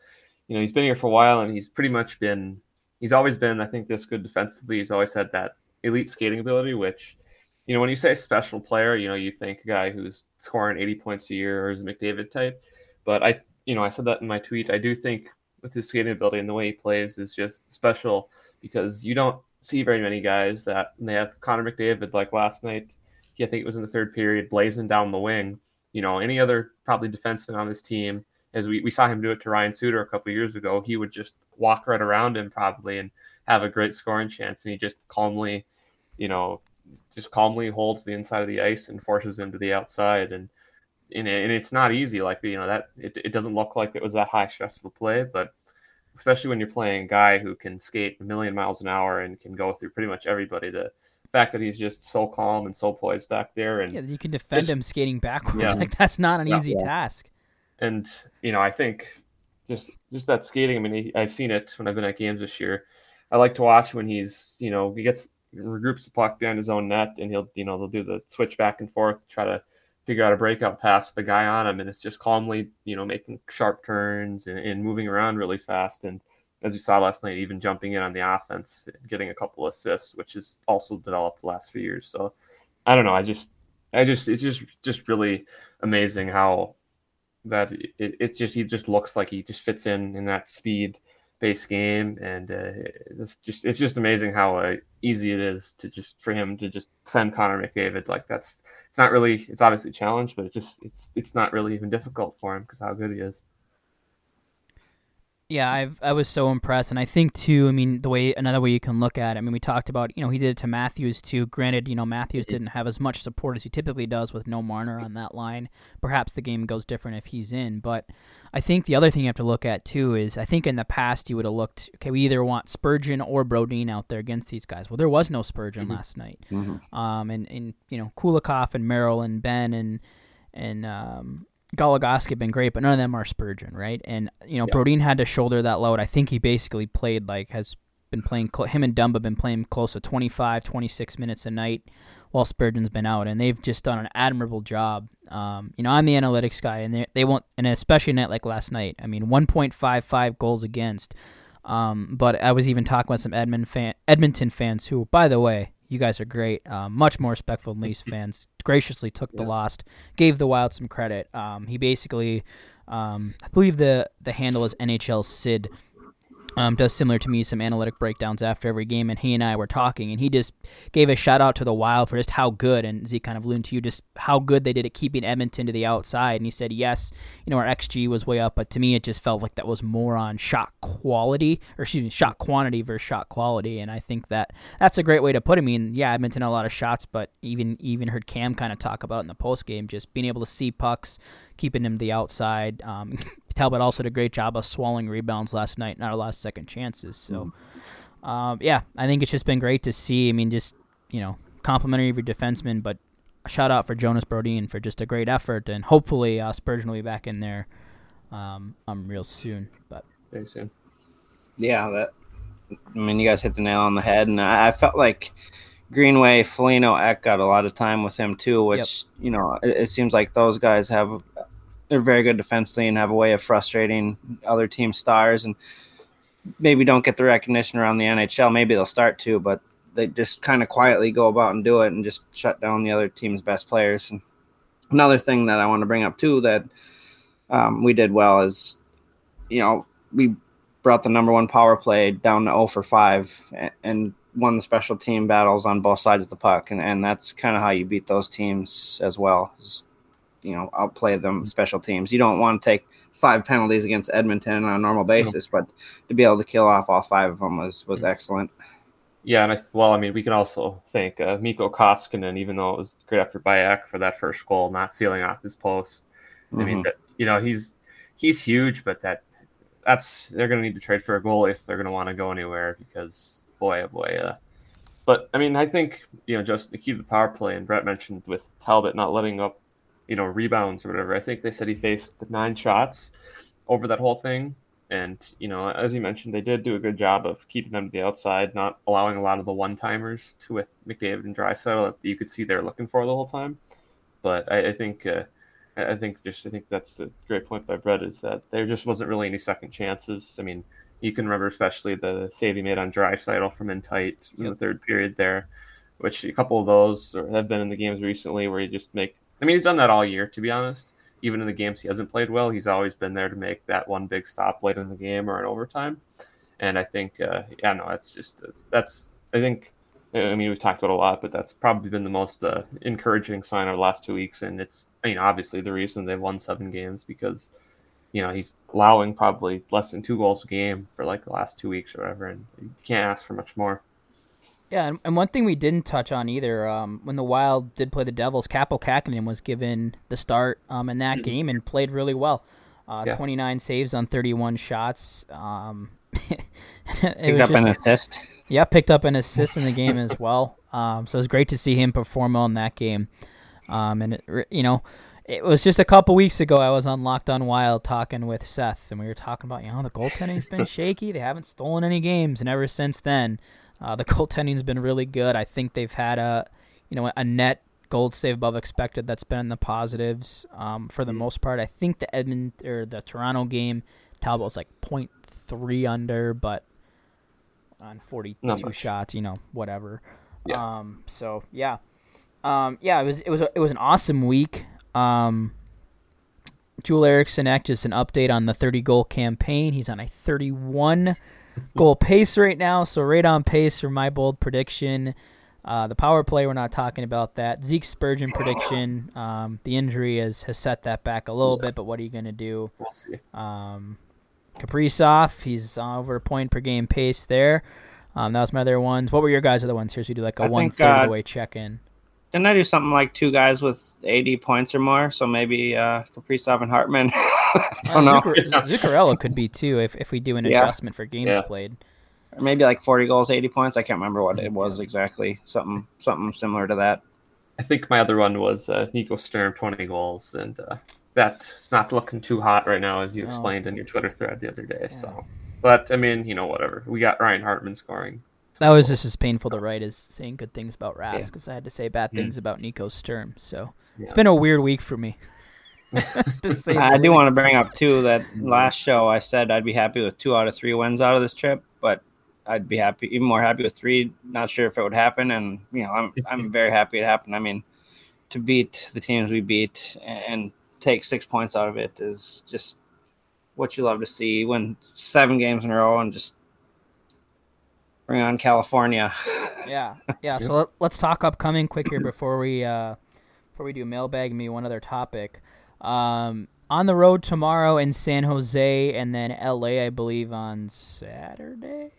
you know, he's been here for a while, and he's pretty much been. He's always been, I think, this good defensively. He's always had that elite skating ability, which, you know, when you say special player, you know, you think a guy who's scoring 80 points a year or is a McDavid type. But I, you know, I said that in my tweet. I do think with his skating ability and the way he plays is just special because you don't see very many guys that they have Connor McDavid like last night. He, I think it was in the third period, blazing down the wing. You know, any other probably defenseman on this team, as we, we saw him do it to Ryan Suter a couple years ago, he would just walk right around him probably and have a great scoring chance. And he just calmly, you know, just calmly holds the inside of the ice and forces him to the outside. And and, it, and it's not easy. Like you know that it, it doesn't look like it was that high stressful play, but especially when you're playing a guy who can skate a million miles an hour and can go through pretty much everybody. The fact that he's just so calm and so poised back there, and Yeah, you can defend Just- him skating backwards. Yeah. Like that's not an Yeah. easy task. and you know I think just just that skating. I mean, he, I've seen it when I've been at games this year. I like to watch when he's you know he gets regroups the puck behind his own net and he'll you know they'll do the switch back and forth try to figure out a breakout pass with the guy on him and it's just calmly you know making sharp turns and, and moving around really fast. And as you saw last night even jumping in on the offense getting a couple assists which is also developed the last few years. So I don't know. I just I just it's just just really amazing how that it, it's just he just looks like he just fits in in that speed based game and uh, it's just it's just amazing how uh, easy it is to just for him to just defend Connor McDavid. Like that's it's not really it's obviously a challenge but it just it's it's not really even difficult for him because how good he is Yeah, I've I was so impressed, and I think too. I mean, the way another way you can look at it. I mean, we talked about you know he did it to Matthews too. Granted, you know Matthews didn't have as much support as he typically does with no Marner on that line. Perhaps the game goes different if he's in, but I think the other thing you have to look at too is I think in the past you would have looked okay. We either want Spurgeon or Brodin out there against these guys. Well, there was no Spurgeon last night. Um, and and you know Kulikov and Merrill and Benn and and um, Goligoski have been great, but none of them are Spurgeon, right? And you know, Yeah. Brodin had to shoulder that load. I think he basically played like has been playing. Cl- him and Dumba been playing close to 25, 26 minutes a night while Spurgeon's been out, and they've just done an admirable job. Um, you know, I'm the analytics guy, and they they won't, and especially a night like last night. I mean, 1.55 goals against. Um, but I was even talking with some fan, Edmonton fans who, by the way, you guys are great. Um, much more respectful than Leafs fans. Graciously took the Yeah. loss, gave the Wild some credit. Um, he basically, um, I believe the the handle is NHL Sid. Um, does similar to me some analytic breakdowns after every game, and he and I were talking, and he just gave a shout out to the Wild for just how good, and Zeke kind of alluded to you, just how good they did at keeping Edmonton to the outside. And he said, yes, you know, our XG was way up, but to me, it just felt like that was more on shot quality, or excuse me, shot quantity versus shot quality. And I think that that's a great way to put it. I mean, yeah, Edmonton had a lot of shots, but even even heard Cam kind of talk about in the post game, just being able to see pucks, keeping him to the outside. Um, Talbot also did a great job of swallowing rebounds last night, not a lot of second chances. So, mm. um, yeah, I think it's just been great to see. I mean, just you know, complimentary of your defenseman, but a shout out for Jonas Brodin for just a great effort, and hopefully uh, Spurgeon will be back in there um, um real soon. But very soon. Yeah, that. I mean, you guys hit the nail on the head, and I, I felt like Greenway, Foligno, Ek got a lot of time with him too, which yep. you know it, it, seems like those guys have they're very good defensively and have a way of frustrating other team stars and maybe don't get the recognition around the NHL. Maybe they'll start to, but they just kind of quietly go about and do it and just shut down the other team's best players. And another thing that I want to bring up too that um, we did well is, you know, we brought the number one power play down to 0 for 5 and, and won the special team battles on both sides of the puck. And, and that's kind of how you beat those teams as well. You know outplay them mm-hmm. special teams. You don't want to take five penalties against Edmonton on a normal basis, but to be able to kill off all five of them was was excellent. Yeah, and I, well, I mean, we can also thank uh, Mikko Koskinen, even though it was great after by Ek for that first goal, not sealing off his post. Mm-hmm. I mean, mm-hmm. that, you know, he's he's huge, but that that's they're going to need to trade for a goal if they're going to want to go anywhere because boy, oh boy. Uh, but I mean, I think you know, just the key to the power play, and Brett mentioned with Talbot not letting up you know, rebounds or whatever. I think they said he faced nine shots over that whole thing. And, you know, as you mentioned, they did do a good job of keeping them to the outside, not allowing a lot of the one timers to with McDavid and Draisaitl that you could see they're looking for the whole time. But I, I think, uh, I think just, I think that's the great point by Brett is that there just wasn't really any second chances. I mean, you can remember especially the save he made on Draisaitl from in tight in yep. the third period there, which a couple of those have been in the games recently where you just make I mean, he's done that all year, to be honest. Even in the games he hasn't played well, he's always been there to make that one big stop late in the game or in overtime. And I think, uh, yeah, no, that's just uh, that's. I think, I mean, we've talked about a lot, but that's probably been the most uh, encouraging sign of the last two weeks. And it's, I mean, obviously the reason they've won seven games because, you know, he's allowing probably less than two goals a game for like the last two weeks or whatever, and you can't ask for much more. Yeah, and, and one thing we didn't touch on either, um, when the Wild did play the Devils, Kaapo Kähkönen was given the start um, in that mm-hmm. game and played really well. Uh, yeah. 29 saves on 31 shots. Um, picked up just, an assist. Yeah, picked up an assist in the game as well. Um, so it was great to see him perform well in that game. Um, and it, you know, it was just a couple weeks ago I was on Locked On Wild talking with Seth, and we were talking about you know the goaltending's been shaky. They haven't stolen any games, and ever since then, uh, the goaltending's been really good. I think they've had a, you know, a net gold save above expected that's been in the positives um, for the mm-hmm. most part. I think the Edmund or the Toronto game, Talbot was like 0.3 under, but on 42 shots, you know, whatever. Yeah. Um, so yeah, um, yeah, it was it was a, it was an awesome week. Um, Joel Eriksson just an update on the 30 goal campaign. He's on a 31 goal pace right now. So right on pace for my bold prediction. Uh, the power play, we're not talking about that. Zeke Spurgeon prediction. Um, the injury has, has set that back a little bit, but what are you going to do? We'll see. Um, Kaprizov, he's over a point per game pace there. Um, that was my other ones. What were your guys' other ones? Here, so we do like a I one think, third uh, way check in. Didn't I do something like two guys with 80 points or more? So maybe uh, Kaprizov and Hartman. I don't uh, know. Zuccarello could be too if, if we do an yeah. adjustment for games yeah. played. Or maybe like 40 goals, 80 points. I can't remember what it was exactly. Something something similar to that. I think my other one was uh, Nico Sturm, 20 goals, and uh, that's not looking too hot right now, as you explained in your Twitter thread the other day. Yeah. So, but I mean, you know, whatever. We got Ryan Hartman scoring that was just as painful to write as saying good things about Rask because yeah. I had to say bad things mm. about Nico Sturm. So yeah. it's been a weird week for me. I do want to bring up too that last show I said I'd be happy with two out of three wins out of this trip, but I'd be happy even more happy with three. Not sure if it would happen, and you know I'm I'm very happy it happened. I mean, to beat the teams we beat and take six points out of it is just what you love to see. Win seven games in a row and just Bring on California. Yeah, yeah. So let, let's talk upcoming quick here before we uh, before we do mailbag me one other topic. Um, on the road tomorrow in San Jose and then LA, I believe on Saturday.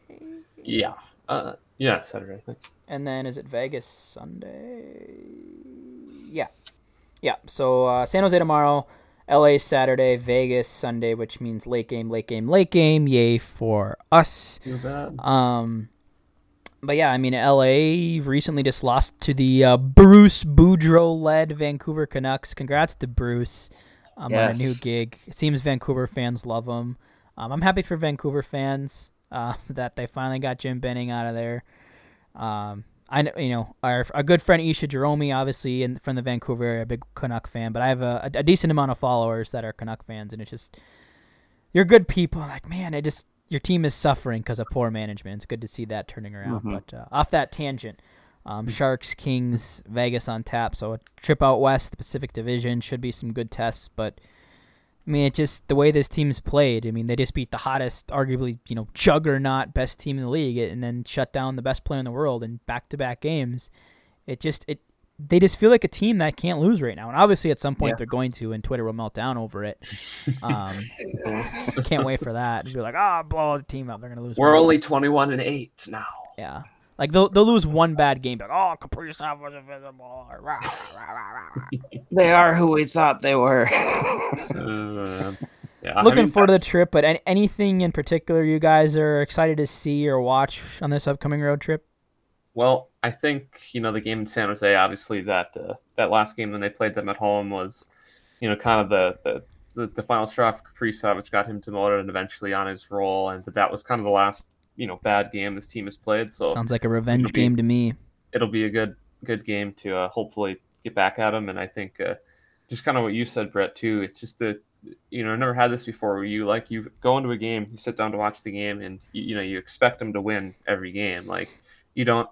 Yeah. Uh, yeah, Saturday. I think. And then is it Vegas Sunday? Yeah, yeah. So uh, San Jose tomorrow, LA Saturday, Vegas Sunday, which means late game, late game, late game. Yay for us. Um, but yeah, I mean, LA recently just lost to the uh, Bruce Boudreau led Vancouver Canucks. Congrats to Bruce um, on a new gig. It seems Vancouver fans love him. Um, I'm happy for Vancouver fans uh, that they finally got Jim Benning out of there. Um, I know, you know, our, our good friend Isha Jerome, obviously, and from the Vancouver area, a big Canuck fan. But I have a, a decent amount of followers that are Canuck fans, and it's just you're good people. Like, man, I just your team is suffering because of poor management. It's good to see that turning around. Mhm. But uh, off that tangent, um, Sharks, Kings, Vegas on tap. So a trip out west, the Pacific Division should be some good tests. But I mean, it just the way this team's played. I mean, they just beat the hottest, arguably, you know, juggernaut best team in the league, and then shut down the best player in the world in back-to-back games. It just it they just feel like a team that can't lose right now. And obviously, at some point, Yeah. they're going to, and Twitter will melt down over it. Um, can't wait for that. Be like, ah, blow the team up. They're gonna lose. We're one." only 21 and 8 now. yeah. Like they'll they'll lose one bad game. Like, oh, Kaprizov was invisible. or rah, rah, rah, rah, rah." They are who we thought they were. Uh, yeah, I Looking mean, forward to the trip, but any, anything in particular you guys are excited to see or watch on this upcoming road trip? Well, I think you know the game in San Jose. Obviously, that uh, that last game when they played them at home was, you know, kind of the the, the, the final straw for Kaprizov, which got him demoted and eventually on his role, and that was kind of the last you know bad game this team has played. So Sounds like a revenge be- game to me. it'll be a good good game to uh, hopefully get back at them. And I think uh, just kind of what you said, Brett, too. It's just that you know, I never had this before. Where you like you go into a game, you sit down to watch the game, and you, you know you expect them to win every game. Like you don't.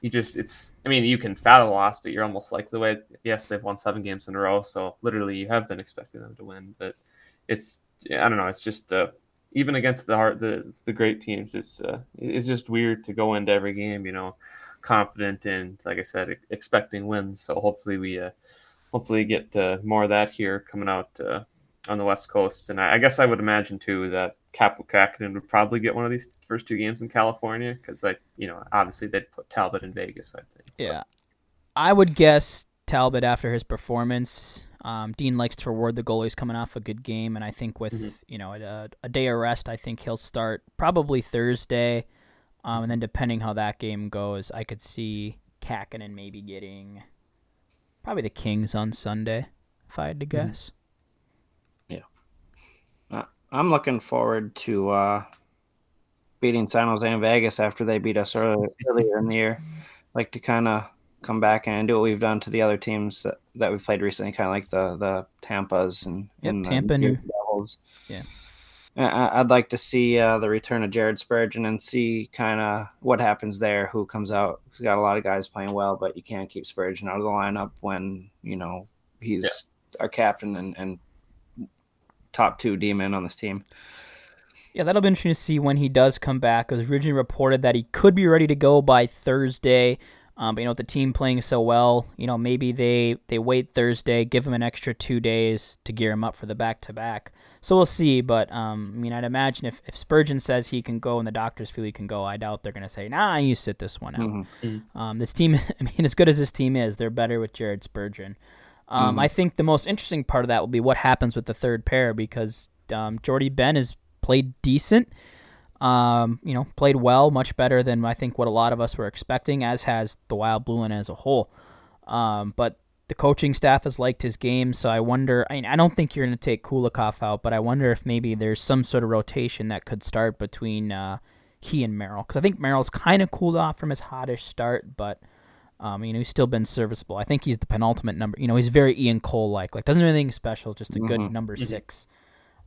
You just it's. I mean, you can fathom a loss, but you're almost like the way. Yes, they've won seven games in a row, so literally you have been expecting them to win. But it's. I don't know. It's just. Uh, even against the hard, the the great teams, it's uh, it's just weird to go into every game, you know, confident and like I said, expecting wins. So hopefully we uh, hopefully get uh, more of that here coming out uh, on the West Coast. And I, I guess I would imagine too that Kaapo Kähkönen would probably get one of these first two games in California because like you know obviously they'd put Talbot in Vegas. I think. Yeah. I would guess Talbot after his performance. Um, Dean likes to reward the goalies coming off a good game, and I think with Mhm. you know a, a day of rest, I think he'll start probably Thursday, um, and then depending how that game goes, I could see Kähkönen maybe getting probably the Kings on Sunday, if I had to guess. I'm looking forward to uh, beating San Jose and Vegas after they beat us earlier, earlier in the year. Like to kind of come back and do what we've done to the other teams that, that we've played recently, kind of like the the Tampas and, Yep, and the Tampa New Devils. Yeah. I- I- I'd like to see uh, the return of Jared Spurgeon and see kind of what happens there. Who comes out? We've got a lot of guys playing well, but you can't keep Spurgeon out of the lineup when you know he's our captain and, and top two D man on this team. Yeah, that'll be interesting to see when he does come back. It was originally reported that he could be ready to go by Thursday. Um, but you know, with the team playing so well, you know, maybe they they wait Thursday, give him an extra two days to gear him up for the back to back. So we'll see. But um, I mean, I'd imagine if, if Spurgeon says he can go and the doctors feel he can go, I doubt they're gonna say, Nah, you sit this one out. Mhm. Um, this team, I mean, as good as this team is, they're better with Jared Spurgeon. Um, Mhm. I think the most interesting part of that will be what happens with the third pair because um, Jordie Benn has played decent. Um, you know, played well, much better than I think what a lot of us were expecting, as has the Wild Blue Line as a whole. Um, but the coaching staff has liked his game, so I wonder. I mean, I don't think you're going to take Kulikov out, but I wonder if maybe there's some sort of rotation that could start between uh, he and Merrill, because I think Merrill's kind of cooled off from his hottish start, but um, you know, he's still been serviceable. I think he's the penultimate number. You know, he's very Ian Cole like, like doesn't do anything special, just a good Mhm. number six.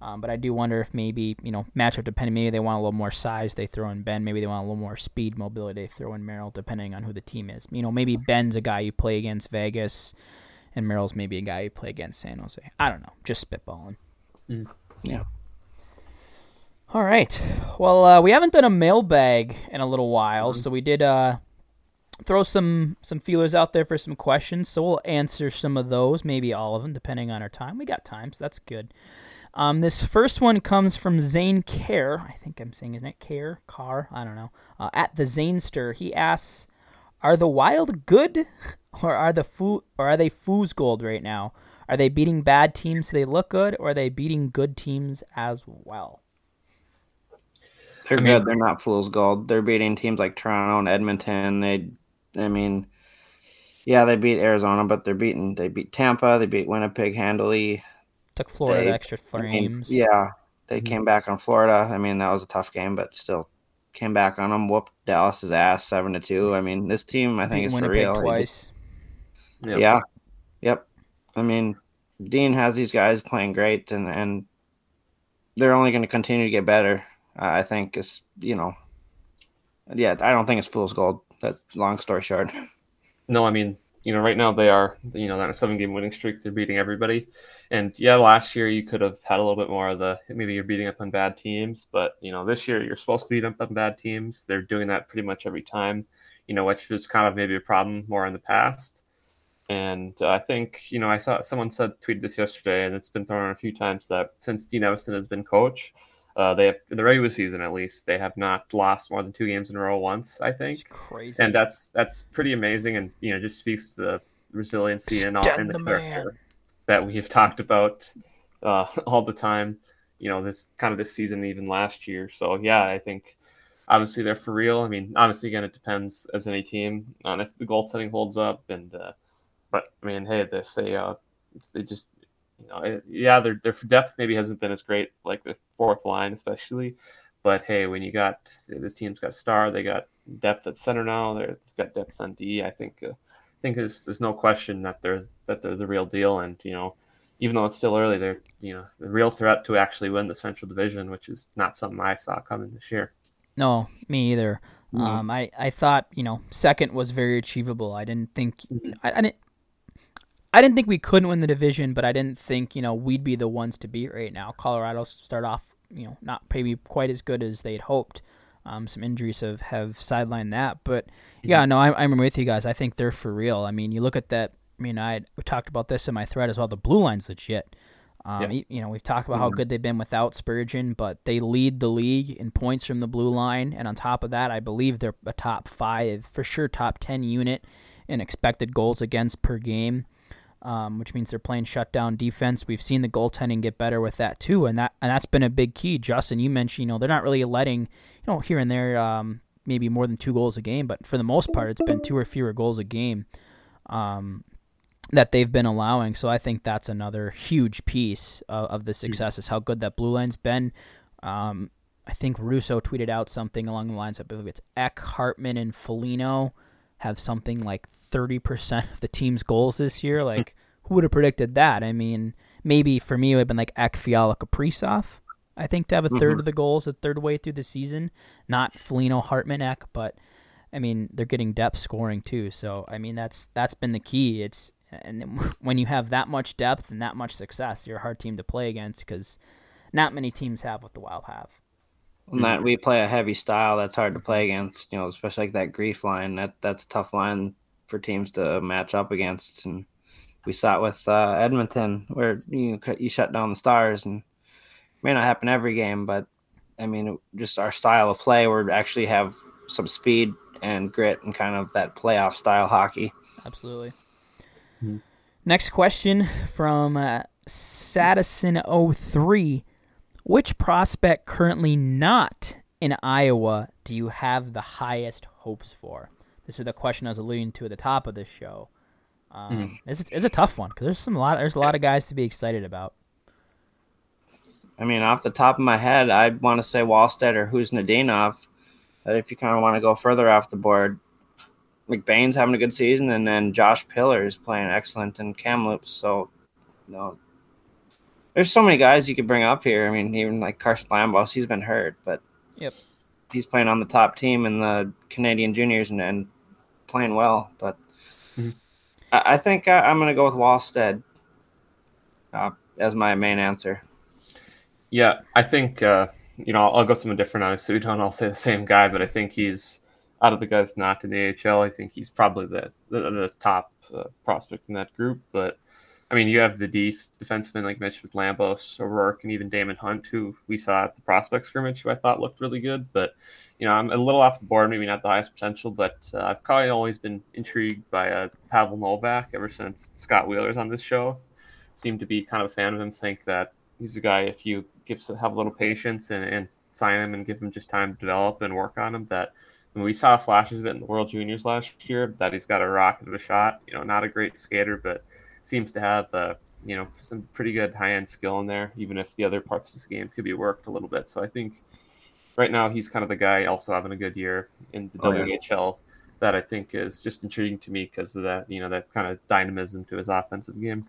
Um, but I do wonder if maybe you know matchup depending, maybe they want a little more size, they throw in Benn. Maybe they want a little more speed, mobility, they throw in Merrill, depending on who the team is. You know, maybe Benn's a guy you play against Vegas, and Merrill's maybe a guy you play against San Jose. I don't know, just spitballing. Mm. Yeah. All right. Well, uh, we haven't done a mailbag in a little while, Mm-hmm. so we did uh, throw some some feelers out there for some questions. So we'll answer some of those, maybe all of them, depending on our time. We got time, so that's good. Um, this first one comes from Zane Care. I think I'm saying his name Care Car. I don't know. Uh, at the Zanester, he asks, "Are the Wild good, or are the foo or are they foos gold right now? Are they beating bad teams so they look good, or are they beating good teams as well?" They're I mean- good. They're not fool's gold. They're beating teams like Toronto and Edmonton. They, I mean, yeah, they beat Arizona, but they're beaten. They beat Tampa. They beat Winnipeg handily. Took Florida They- extra I mean, frames. yeah, they Mhm. came back on Florida. I mean, that was a tough game, but still came back on them. Whooped Dallas's ass seven to two. I mean, this team I think Beat is Winnipeg for real. Twice. Yep. Yeah. Yep. I mean, Dean has these guys playing great, and and they're only going to continue to get better. Uh, I think is you know, yeah. I don't think it's fool's gold. That long story short. No, I mean, you know, right now they are, you know, on a seven game winning streak. They're beating everybody. And yeah, last year you could have had a little bit more of the maybe you're beating up on bad teams, but you know, this year you're supposed to beat up on bad teams. They're doing that pretty much every time, you know, which was kind of maybe a problem more in the past. And uh, I think, you know, I saw someone said tweeted this yesterday, and it's been thrown a few times that since Dean Evason has been coach, uh, they have in the regular season at least they have not lost more than two games in a row once. I think It's crazy. and that's that's pretty amazing and you know just speaks to the resiliency and all and the, the character man. that we've talked about uh, all the time you know this kind of this season even last year so yeah i think obviously they're for real i mean obviously again it depends as any team on if the goaltending holds up and uh, but i mean hey this they uh they just you know yeah their their depth maybe hasn't been as great like the fourth line especially but hey, when you got this team's got star, they got depth at center now. They've got depth on D. I think uh, I think there's there's no question that they're that they're the real deal. And you know, even though it's still early, they're you know the real threat to actually win the Central Division, which is not something I saw coming this year. No, me either. Mhm. Um, I, I thought you know second was very achievable. I didn't think Mhm. I, I didn't I didn't think we couldn't win the division, but I didn't think you know we'd be the ones to beat right now. Colorado start off you know not maybe quite as good as they'd hoped. Um, some injuries have have sidelined that, but yeah, no, I, I'm with you guys. I think they're for real. I mean, you look at that. I mean, I we talked about this in my thread as well. The blue line's legit. Um, Yeah. You know, we've talked about how good they've been without Spurgeon, but they lead the league in points from the blue line, and on top of that, I believe they're a top five, for sure, top ten unit in expected goals against per game, um, which means they're playing shutdown defense. We've seen the goaltending get better with that too, and that and that's been a big key. Justin, you mentioned, you know, they're not really letting, you know, here and there, um, maybe more than two goals a game, but for the most part, it's been two or fewer goals a game. Um, that they've been allowing. So I think that's another huge piece of, of the success is how good that blue line's been. Um, I think Russo tweeted out something along the lines. I believe it's Ek, Hartman, and Foligno have something like thirty percent of the team's goals this year. Like, who would have predicted that? I mean, maybe for me it would have been like Ek, Fiala, Kaprizov. I think to have a 3rd Mhm. of the goals a third way through the season, not Foligno, Hartman, Ek, but I mean they're getting depth scoring too. So I mean that's that's been the key. It's and when you have that much depth and that much success, you're a hard team to play against because not many teams have what the Wild have. And that we play a heavy style that's hard to play against, you know, especially like that grief line. That that's a tough line for teams to match up against. And we saw it with uh, Edmonton, where you cut- you shut down the Stars, and it may not happen every game, but I mean, just our style of play, we actually have some speed and grit and kind of that playoff style hockey. Absolutely. Mhm. Next question from uh, Sadison03. Which prospect currently not in Iowa do you have the highest hopes for? This is the question I was alluding to at the top of this show. Um, it's, it's a tough one because there's some lot there's a lot of guys to be excited about. I mean, off the top of my head, I'd want to say Wallstedt or Khusnutdinov. But if you kind of want to go further off the board, McBain's having a good season, and then Josh Pillar is playing excellent in Kamloops. So, you know, there's so many guys you could bring up here. I mean, even like Carson Lambos, he's been hurt, but Yep. he's playing on the top team in the Canadian juniors and, and playing well. But Mhm. I, I think I, I'm going to go with Wallstedt uh, as my main answer. Yeah, I think uh, you know, I'll, I'll go someone different. Obviously, we don't all say the same guy, but I think he's out of the guys not in the AHL. I think he's probably the the, the top uh, prospect in that group. But I mean, you have the D defensemen like mentioned with Lambos, O'Rourke, and even Daemon Hunt, who we saw at the prospect scrimmage, who I thought looked really good. But you know, I'm a little off the board, maybe not the highest potential, but uh, I've probably always been intrigued by uh, Pavel Novak ever since Scott Wheeler's on this show. Seemed to be kind of a fan of him. Think that he's a guy if you give have a little patience and, and sign him and give him just time to develop and work on him. That we saw flashes of it in the World Juniors last year. That he's got a rocket of a shot. You know, not a great skater, but seems to have uh, you know some pretty good high end skill in there. Even if the other parts of his game could be worked a little bit. So I think right now he's kind of the guy also having a good year in the oh, WHL. Yeah. That I think is just intriguing to me because of that, you know, that kind of dynamism to his offensive game.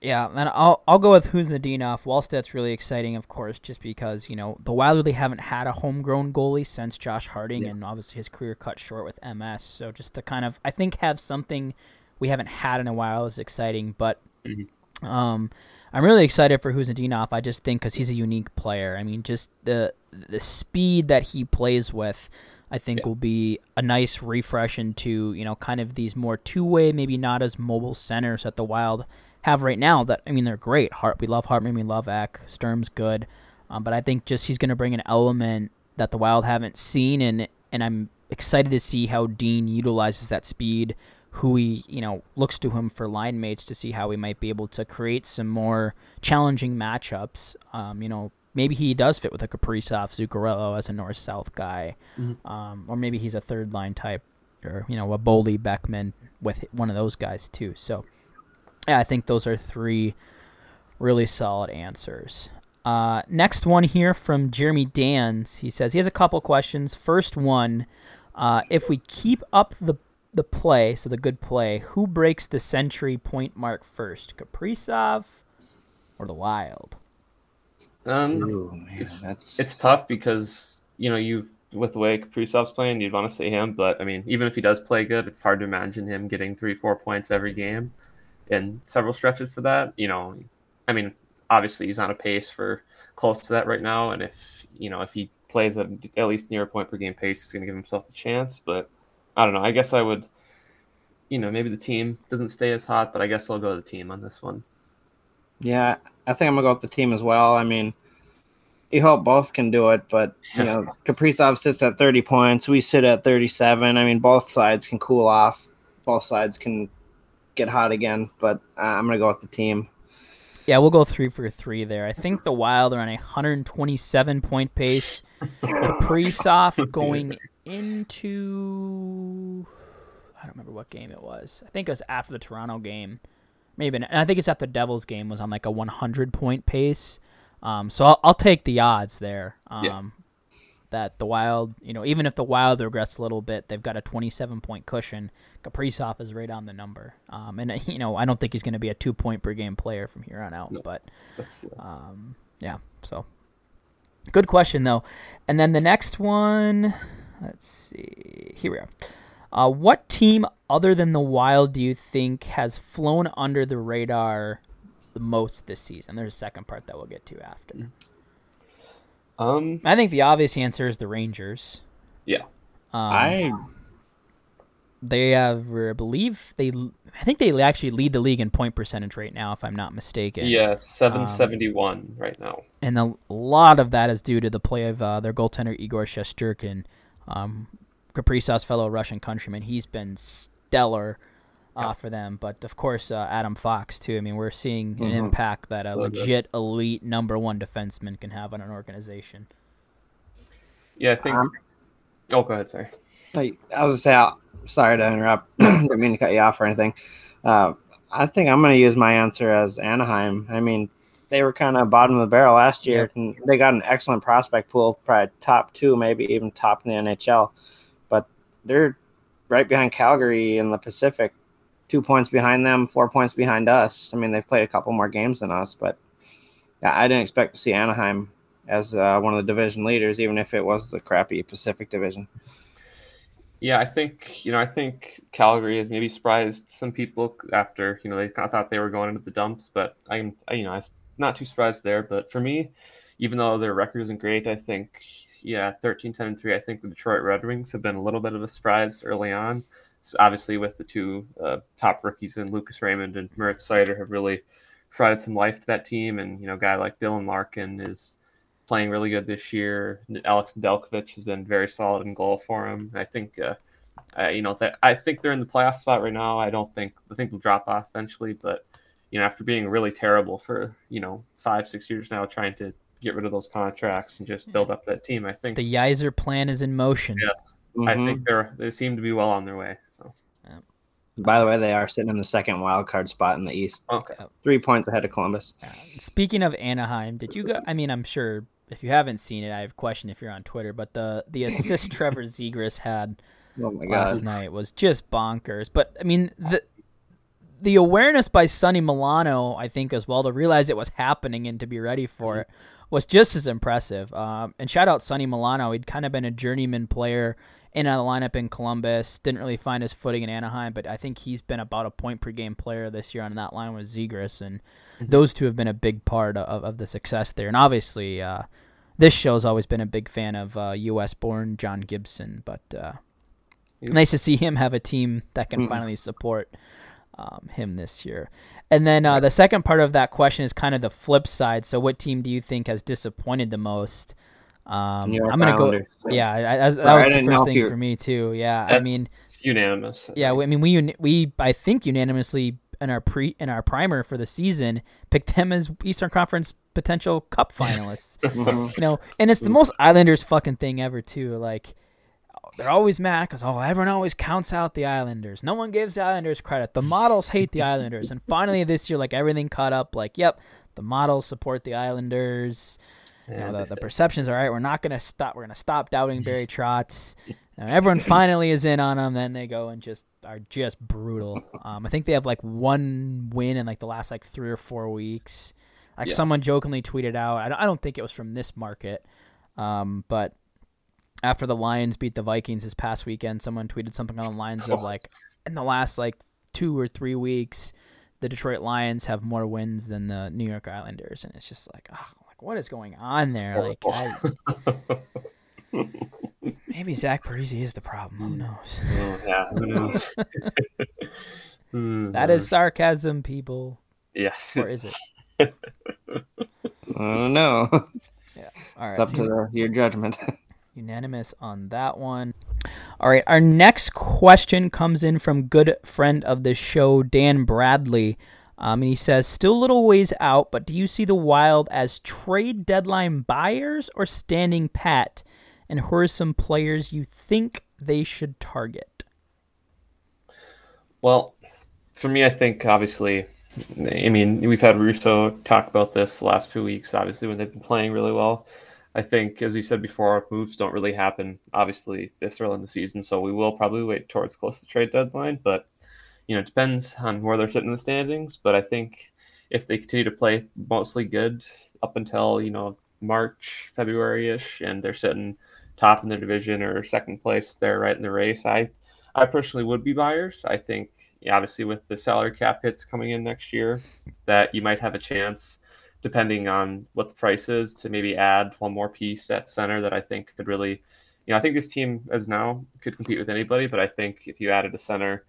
Yeah, and I'll I'll go with Khusnutdinov. Wallstedt's really exciting, of course, just because you know the Wild really haven't had a homegrown goalie since Josh Harding, yeah. and obviously his career cut short with MS. So just to kind of I think have something we haven't had in a while is exciting. But mm-hmm. um, I'm really excited for Khusnutdinov. I just think because he's a unique player. I mean, just the the speed that he plays with. I think yeah. will be a nice refresh into you know kind of these more two way, maybe not as mobile centers that the Wild have right now that I mean they're great. Hart, we love Hartman, we love Ek. Sturm's good, um, but I think just he's going to bring an element that the Wild haven't seen, and and I'm excited to see how Dean utilizes that speed. Who he you know looks to him for line mates to see how he might be able to create some more challenging matchups. Um, you know maybe he does fit with a Kaprizov, Zuccarello as a north south guy, mm-hmm. um, or maybe he's a third line type, or you know a Boldy Beckman with one of those guys too. So yeah, I think those are three really solid answers. Uh, next one here from Jeremy Dans. He says he has a couple questions. First one, uh, if we keep up the the play, so the good play, who breaks the century point mark first, Kaprizov or the Wild? Um, Ooh, man, it's that's... it's tough because you know you with the way Kaprizov's playing, you'd want to see him, but I mean, even if he does play good, it's hard to imagine him getting three, four points every game in several stretches for that. You know, I mean, obviously he's on a pace for close to that right now, and if you know if he plays at at least near a point per game pace, he's going to give himself a chance. But I don't know. I guess I would, you know, maybe the team doesn't stay as hot, but I guess I'll go the team on this one. Yeah, I think I'm gonna go with the team as well. I mean, you hope both can do it, but you know, Kaprizov sits at 30 points. We sit at 37. I mean, both sides can cool off. Both sides can get hot again, but uh, I'm gonna go with the team. Yeah, we'll go three for three there. I think the Wild are on a 127 point pace. Kaprizov going into I don't remember what game it was. I think it was after the Toronto game. Maybe, and I think it's after the Devils game was on like a 100 point pace. Um, so I'll, I'll, take the odds there. Um, yeah that the Wild, you know, even if the Wild regress a little bit, they've got a 27 point cushion. Kaprizov is right on the number. Um, and, you know, I don't think he's going to be a two point per game player from here on out. No, but, um, yeah, so good question, though. And then the next one, let's see. Here we are. Uh, what team other than the Wild do you think has flown under the radar the most this season? There's a second part that we'll get to after. Mm-hmm. Um, I think the obvious answer is the Rangers. Yeah. Um, I. They have, I believe they. I think they actually lead the league in point percentage right now, if I'm not mistaken. Yeah, seven seventy one um, right now. And a lot of that is due to the play of uh, their goaltender Igor Shesterkin, um, Kaprizov's fellow Russian countryman. He's been stellar uh, for them. But of course, uh, Adam Fox too. I mean, we're seeing an mm-hmm. impact that a legit elite number one defenseman can have on an organization. Yeah, I think. Um, oh, go ahead. Sorry. I, I was gonna say, sorry to interrupt. Didn't mean to cut you off or anything. Uh, I think I'm going to use my answer as Anaheim. I mean, they were kind of bottom of the barrel last year, they got an excellent prospect pool, probably top two, maybe even top in the NHL. But they're right behind Calgary in the Pacific, two points behind them, four points behind us. I mean, they've played a couple more games than us, but I didn't expect to see Anaheim as uh, one of the division leaders, even if it was the crappy Pacific Division. Yeah, I think you know, I think Calgary has maybe surprised some people after you know they kind of thought they were going into the dumps, but I'm I, you know I'm not too surprised there. But for me, even though their record isn't great, I think yeah, 13, 10, and three. I think the Detroit Red Wings have been a little bit of a surprise early on. So obviously, with the two uh, top rookies in Lucas Raymond and Moritz Seider have really provided some life to that team. And you know, a guy like Dylan Larkin is playing really good this year. Alex Nedeljkovic has been very solid in goal for him. I think, uh, uh, you know, that I think they're in the playoff spot right now. I don't think I think they'll drop off eventually, but you know, after being really terrible for you know five six years now, trying to get rid of those contracts and just build up that team, I think the Yzer plan is in motion. Yes, mm-hmm. I think they're they seem to be well on their way. So. By the way, they are sitting in the second wild card spot in the East. Okay. Three points ahead of Columbus. Speaking of Anaheim, did you go? I mean, I'm sure if you haven't seen it, I have a question if you're on Twitter, but the the assist Trevor Zegras had oh my last night was just bonkers. But I mean, the the awareness by Sonny Milano, I think, as well, to realize it was happening and to be ready for it was just as impressive. Um, and shout out Sonny Milano. He'd kind of been a journeyman player in a lineup in Columbus. Didn't really find his footing in Anaheim, but I think he's been about a point per game player this year on that line with Zegras, and mm-hmm. those two have been a big part of, of the success there. And obviously, uh, this show's always been a big fan of uh, U.S. born John Gibson, but uh, yep. nice to see him have a team that can mm-hmm. finally support um, him this year. And then uh, the second part of that question is kind of the flip side. So, what team do you think has disappointed the most? Um, I'm gonna go. Yeah, I, I, that was the first thing for me too. Yeah, I mean, unanimous. Yeah, I mean, we we I think unanimously in our pre in our primer for the season picked them as Eastern Conference potential Cup finalists. you know, and it's the most Islanders fucking thing ever too. Like they're always mad because oh everyone always counts out the Islanders. No one gives the Islanders credit. The models hate the Islanders, and finally this year, like everything caught up. Like yep, the models support the Islanders. You know, the, the perceptions are right. We're not gonna stop. We're gonna stop doubting Barry Trotz. everyone finally is in on them. Then they go and just are just brutal. Um, I think they have like one win in like the last like three or four weeks. Like yeah. someone jokingly tweeted out. I don't, I don't think it was from this market, um, but after the Lions beat the Vikings this past weekend, someone tweeted something on the lines of like, in the last like two or three weeks, the Detroit Lions have more wins than the New York Islanders, and it's just like, oh, like what is going on there? Like, I, maybe Zach Parise is the problem. Who hmm. knows? Oh, yeah, who knows? That is sarcasm, people. Yes. Or is it? I don't know. Yeah. All right. It's up so to the, your judgment. Unanimous on that one. All right, our next question comes in from good friend of the show, Dan Bradley. Um, and he says, still a little ways out, but do you see the Wild as trade deadline buyers or standing pat? And who are some players you think they should target? Well, for me, I think obviously, I mean, we've had Russo talk about this the last few weeks, obviously, when they've been playing really well. I think, as we said before, moves don't really happen, obviously, this early in the season. So we will probably wait towards close to trade deadline. But, you know, it depends on where they're sitting in the standings. But I think if they continue to play mostly good up until, you know, March, February ish, and they're sitting top in their division or second place, they're right in the race. I, I personally would be buyers. I think, obviously, with the salary cap hits coming in next year, that you might have a chance depending on what the price is, to maybe add one more piece at center that I think could really, you know, I think this team as now could compete with anybody, but I think if you added a center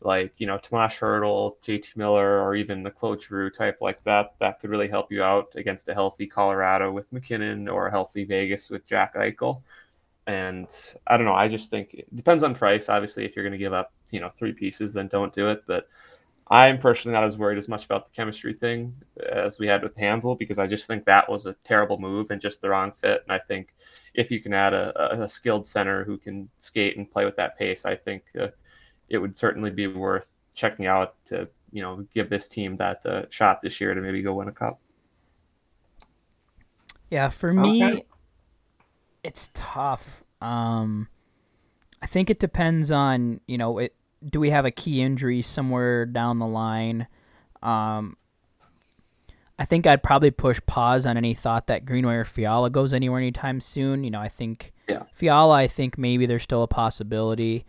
like, you know, Tomas Hertl, JT Miller, or even the Claude Giroux type like that, that could really help you out against a healthy Colorado with MacKinnon or a healthy Vegas with Jack Eichel. And I don't know. I just think it depends on price. Obviously, if you're going to give up, you know, three pieces, then don't do it. But I'm personally not as worried as much about the chemistry thing as we had with Hanzal because I just think that was a terrible move and just the wrong fit. And I think if you can add a, a skilled center who can skate and play with that pace, I think uh, it would certainly be worth checking out to you know give this team that uh, shot this year to maybe go win a cup. Yeah, for me, okay. it's tough. Um, I think it depends on you know it do we have a key injury somewhere down the line? Um, I think I'd probably push pause on any thought that Greenway or Fiala goes anywhere anytime soon. You know, I think yeah. Fiala, I think maybe there's still a possibility.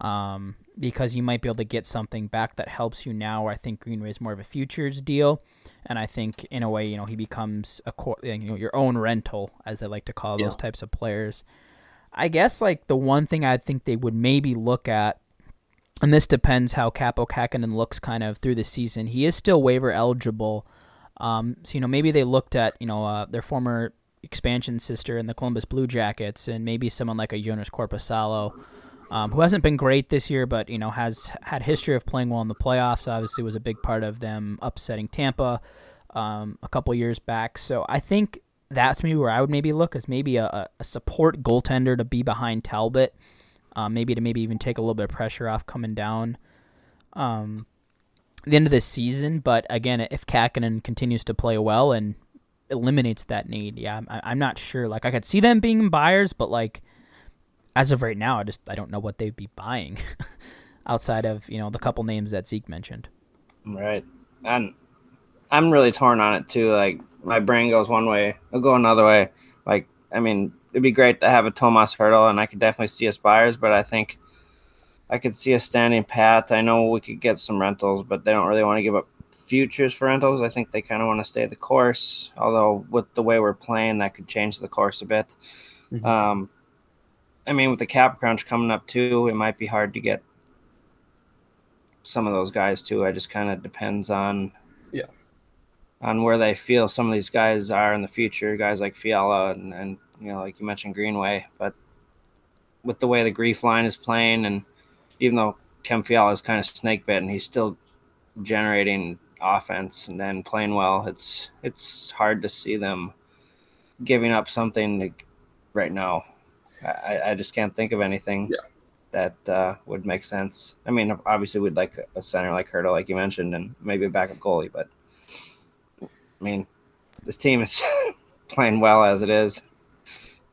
Um, because you might be able to get something back that helps you now. I think Greenway is more of a futures deal, and I think in a way, you know, he becomes a you know your own rental, as they like to call yeah. those types of players. I guess like the one thing I think they would maybe look at, and this depends how Kaapo Kähkönen looks kind of through the season. He is still waiver eligible, um, so you know maybe they looked at you know uh, their former expansion sister in the Columbus Blue Jackets, and maybe someone like a Jonas Korpisalo um, who hasn't been great this year, but you know has had history of playing well in the playoffs. Obviously, was a big part of them upsetting Tampa um, a couple years back. So I think that's maybe where I would maybe look as maybe a, a support goaltender to be behind Talbot, um, maybe to maybe even take a little bit of pressure off coming down. Um, the end of this season, but again, if Kähkönen continues to play well and eliminates that need, yeah, I'm, I'm not sure. Like I could see them being buyers, but like as of right now, I just I don't know what they'd be buying outside of you know the couple names that Zeke mentioned. Right, and I'm really torn on it too. Like my brain goes one way, it'll go another way. Like I mean, it'd be great to have a Tomas Hertl, and I could definitely see us buyers, but I think I could see us standing pat. I know we could get some rentals, but they don't really want to give up futures for rentals. I think they kind of want to stay the course. Although with the way we're playing, that could change the course a bit. Mm-hmm. Um, I mean, with the cap crunch coming up too, it might be hard to get some of those guys too. I just kind of depends on yeah on where they feel some of these guys are in the future. Guys like Fiala and, and you know, like you mentioned Greenway, but with the way the GREEF line is playing, and even though Kem Fiala is kind of snake bitten, he's still generating offense and then playing well. It's it's hard to see them giving up something right now. I, I just can't think of anything yeah. that uh, would make sense. I mean, obviously, we'd like a center like Hertl, like you mentioned, and maybe a backup goalie. But I mean, this team is playing well as it is.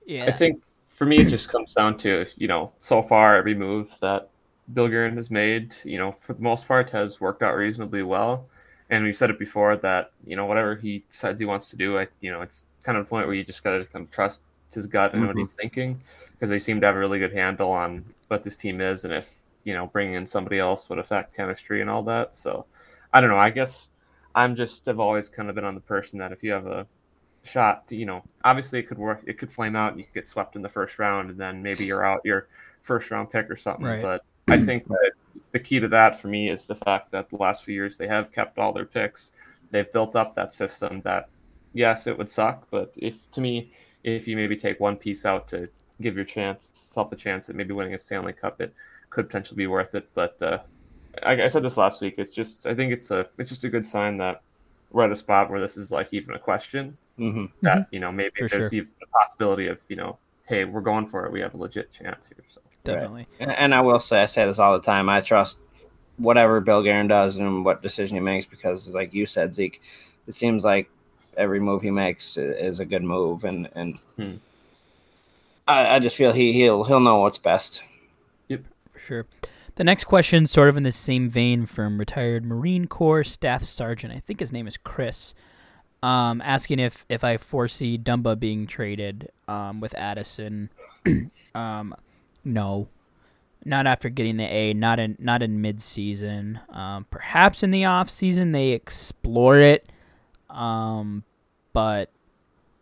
Yeah, I think for me, it just comes down to you know, so far every move that Bill Guerin has made, you know, for the most part, has worked out reasonably well. And we've said it before that you know whatever he says he wants to do, I you know, it's kind of a point where you just got to kind of trust his gut and mm-hmm. what he's thinking because they seem to have a really good handle on what this team is and if you know bringing in somebody else would affect chemistry and all that. So I don't know. I guess I'm just I've always kind of been on the person that if you have a shot, to, you know, obviously it could work, it could flame out, and you could get swept in the first round, and then maybe you're out your first round pick or something. Right. But I think that the key to that for me is the fact that the last few years they have kept all their picks. They've built up that system that yes, it would suck, but if to me, if you maybe take one piece out to give your chance self a chance at maybe winning a Stanley Cup, it could potentially be worth it. But uh, I, I, said this last week. It's just I think it's a it's just a good sign that we're at a spot where this is like even a question mm-hmm. that mm-hmm. you know maybe for there's sure. the possibility of you know hey we're going for it. We have a legit chance here. So definitely. Right. And I will say I say this all the time. I trust whatever Bill Guerin does and what decision he makes because like you said Zeke, it seems like every move he makes is a good move, and and hmm. I, I just feel he he'll he'll know what's best. Yep, for sure. The next question, sort of in the same vein, from retired Marine Corps Staff Sergeant. I think his name is Chris. Um, asking if if I foresee Dumba being traded um, with Addison. um, no, not after getting the A. Not in not in mid season. Um, perhaps in the off season they explore it. Um, but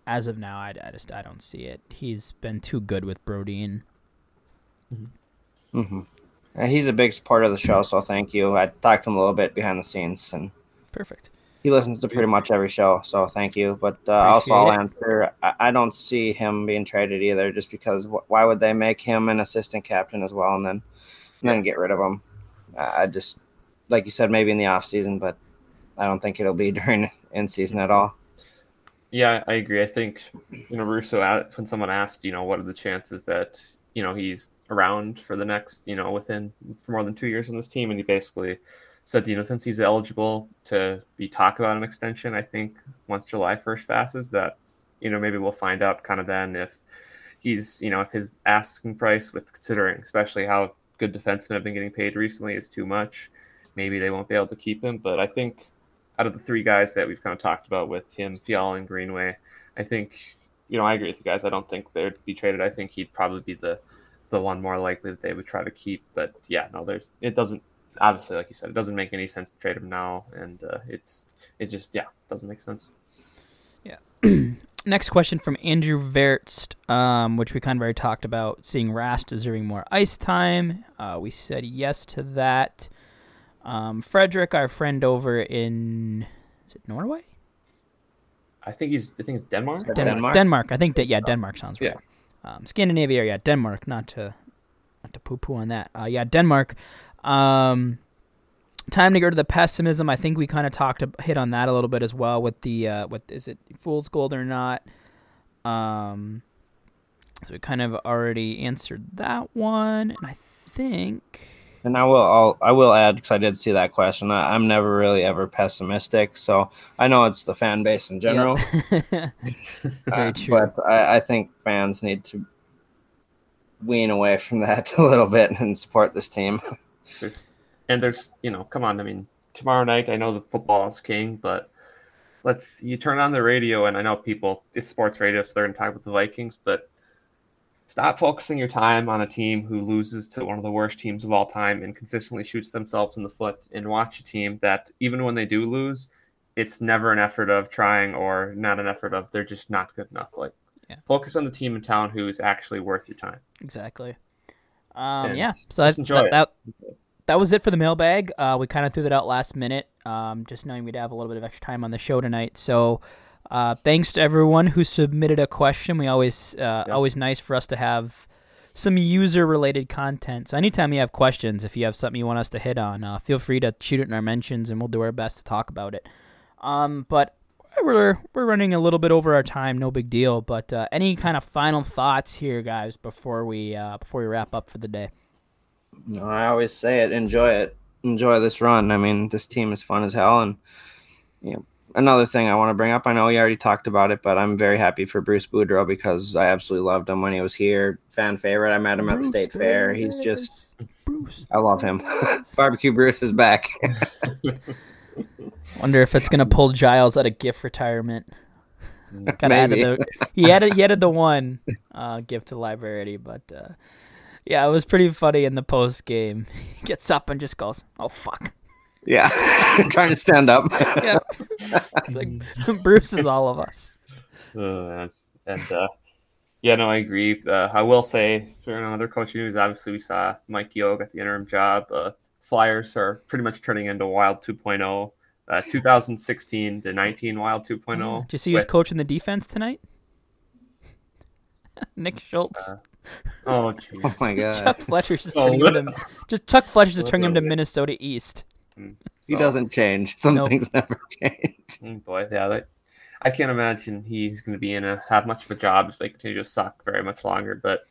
as of now, I, I just I don't see it. He's been too good with Brodin. Mm-hmm. Mm-hmm. he's a big part of the show, so thank you. I talked to him a little bit behind the scenes, and perfect. He listens to pretty much every show, so thank you. But uh, also, I'll answer. I, I, don't see him being traded either, just because wh- why would they make him an assistant captain as well, and then and then get rid of him? I just, like you said, maybe in the off season, but I don't think it'll be during in season at all. Yeah, I agree. I think you know Russo when someone asked, you know, what are the chances that you know he's around for the next, you know, within for more than two years on this team, and he basically said, you know, since he's eligible to be talk about an extension, I think once July first passes, that you know maybe we'll find out kind of then if he's you know if his asking price with considering especially how good defensemen have been getting paid recently is too much, maybe they won't be able to keep him. But I think out of the three guys that we've kind of talked about with him, Fiala, and Greenway, I think you know I agree with you guys. I don't think they'd be traded. I think he'd probably be the the one more likely that they would try to keep. But yeah, no, there's it doesn't obviously like you said, it doesn't make any sense to trade him now, and uh, it's it just yeah doesn't make sense. Yeah. Next question from Andrew Vertst, um, which we kind of already talked about, seeing Rask deserving more ice time. Uh, we said yes to that. Um, Frederick, our friend over in is it Norway? I think he's I think it's Denmark. Denmark. Denmark? Denmark. I think that yeah, Denmark sounds right. Yeah. Um, Scandinavia, yeah, Denmark. Not to not to poo poo on that. Uh, yeah, Denmark. Um, time to go to the pessimism. I think we kind of talked hit on that a little bit as well with the uh, with is it fool's gold or not. Um, so we kind of already answered that one, and I think And I will I'll, I will add because I did see that question. I, I'm never really ever pessimistic, so I know it's the fan base in general. Very uh, true. But I, I think fans need to wean away from that a little bit and support this team. There's and there's you know come on I mean tomorrow night I know the football is king but let's you turn on the radio and I know people it's sports radio so they're gonna talk about the Vikings but stop focusing your time on a team who loses to one of the worst teams of all time and consistently shoots themselves in the foot and watch a team that even when they do lose it's never an effort of trying or not an effort of they're just not good enough like Yeah. focus on the team in town who is actually worth your time Exactly. Um, yeah. So that, that, that that was it for the mailbag. Uh, we kind of threw that out last minute, um, just knowing we'd have a little bit of extra time on the show tonight. So, uh, thanks to everyone who submitted a question. We always uh, always nice for us to have some user related content. So anytime you have questions, if you have something you want us to hit on, uh, feel free to shoot it in our mentions, and we'll do our best to talk about it. Um, but we're we're running a little bit over our time, no big deal. But uh, any kind of final thoughts here, guys, before we uh, before we wrap up for the day? No, I always say it. Enjoy it. Enjoy this run. I mean, this team is fun as hell. And you know, another thing I want to bring up. I know you already talked about it, but I'm very happy for Bruce Boudreau because I absolutely loved him when he was here. Fan favorite. I met him at the state fair. He's just. Bruce. I love him. Barbecue Bruce is back. Wonder if it's gonna pull Giles out of gift retirement. Got added Maybe. the he added he added the one uh, gift to library, but uh, yeah, it was pretty funny in the post game. He gets up and just goes, "Oh fuck!" yeah, trying to stand up. Yeah, it's like Bruce is all of us. Uh, and uh, yeah, no, I agree. Uh, I will say, for another coaching news, obviously we saw Mike Yeo get the interim job. Flyers are pretty much turning into Wild 2.0. Uh, 2016 to 19 Wild 2.0. Did you see who's with- coaching the defense tonight? Nick Schultz. Uh, Oh, jeez. Oh my Chuck Fletcher's just Oh, turning him to just Chuck Fletcher's just turning him to. Minnesota East. he doesn't change. Some Nope. things never change. Mm, boy, yeah, that, I can't imagine he's going to be in a have much of a job if they continue to suck very much longer. But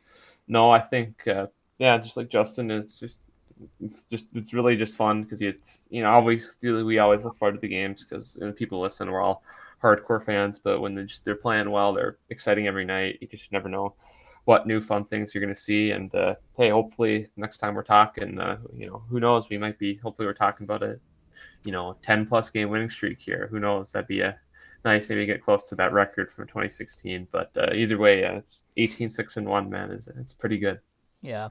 no, I think uh, yeah, just like Justin, it's just it's just it's really just fun because it's you know always we always look forward to the games because people listen. We're all hardcore fans, but when they're just they're playing well, they're exciting every night. You just never know what new fun things you're going to see. And uh, hey, hopefully next time we're talking, uh, you know, who knows? We might be. Hopefully, we're talking about a you know 10 plus game winning streak here. Who knows? That'd be a nice maybe get close to that record from 2016. But uh, either way, uh, it's 18 six and one. Man, is it's pretty good. Yeah.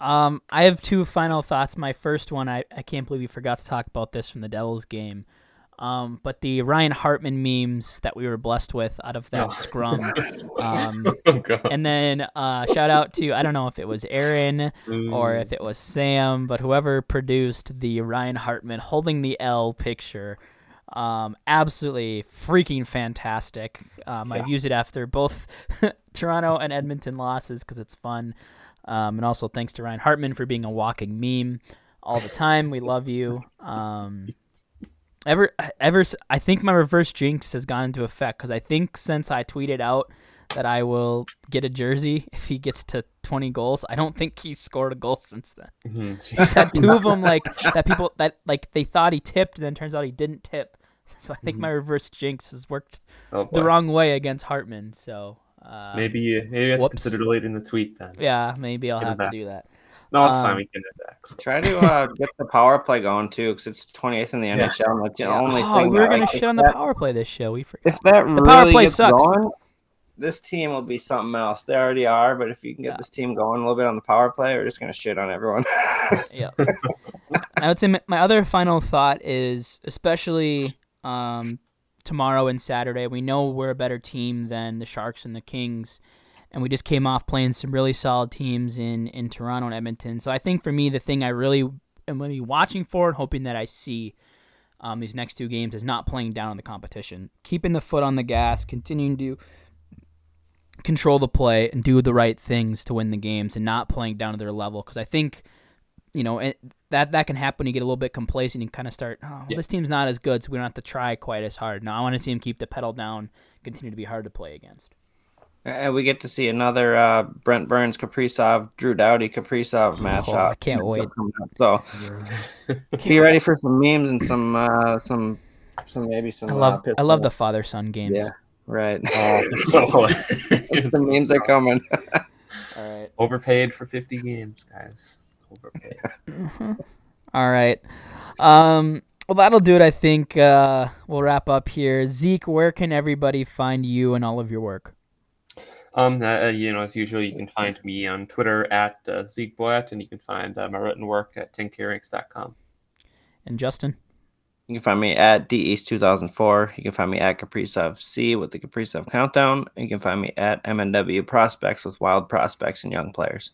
Um, I have two final thoughts. My first one, I, I can't believe we forgot to talk about this from the Devils game. Um, but the Ryan Hartman memes that we were blessed with out of that Oh. scrum. Um, oh and then uh, shout out to I don't know if it was Aaron or Mm. if it was Sam, but whoever produced the Ryan Hartman holding the L picture. Um, absolutely freaking fantastic. Um, I've used it after both Toronto and Edmonton losses because it's fun. Um, and also thanks to Ryan Hartman for being a walking meme all the time. We love you. Um, ever, ever, I think my reverse jinx has gone into effect because I think since I tweeted out that I will get a jersey if he gets to 20 goals, I don't think he's scored a goal since then. Mhm. He's had two of them like that. People that like they thought he tipped, and then turns out he didn't tip. So I think my reverse jinx has worked Oh, the wrong way against Hartman. So uh, Maybe you maybe you have to consider deleting the tweet then. yeah, maybe I'll Get him have to do that. No, it's Um, fine. We can do that. Try to uh, get the power play going too, because it's 28th in the NHL. And that's the only oh, thing. we were gonna like, shit on the that- power play this show. We forgot. If that The power really play gets sucks. going, this team will be something else. They already are, but if you can get Yeah. this team going a little bit on the power play, we're just gonna shit on everyone. yeah. I would say my, my other final thought is, especially um, tomorrow and Saturday, we know we're a better team than the Sharks and the Kings, and we just came off playing some really solid teams in in Toronto and Edmonton. So I think for me, the thing I really am going to be watching for and hoping that I see um, these next two games is not playing down on the competition, keeping the foot on the gas, continuing to control the play and do the right things to win the games, and not playing down to their level. Because I think you know, it, that that can happen. You get a little bit complacent and kind of start, oh, well, Yeah. this team's not as good, so we don't have to try quite as hard. No, I want to see him keep the pedal down, continue to be hard to play against. and we get to see another uh, Brent Burns Kaprizov Drew Doughty Kaprizov match. Oh, I can't wait. So be ready for some memes and some uh, some some maybe some. I uh, love piss I love the father son games. Yeah, right. It's so the memes are coming. All right. Overpaid for 50 games, guys. Overpaid. All right. Um, well, that'll do it. I think uh, we'll wrap up here. Zeke, where can everybody find you and all of your work? Um, uh, you know, as usual, you can find me on Twitter at uh, Zeke Boyett, and you can find uh, my written work at tinkerings.com. And Justin. You can find me at deast2004. You can find me at Kaprizov C with the Kaprizov Countdown. You can find me at MNW Prospects with Wild Prospects and Young Players.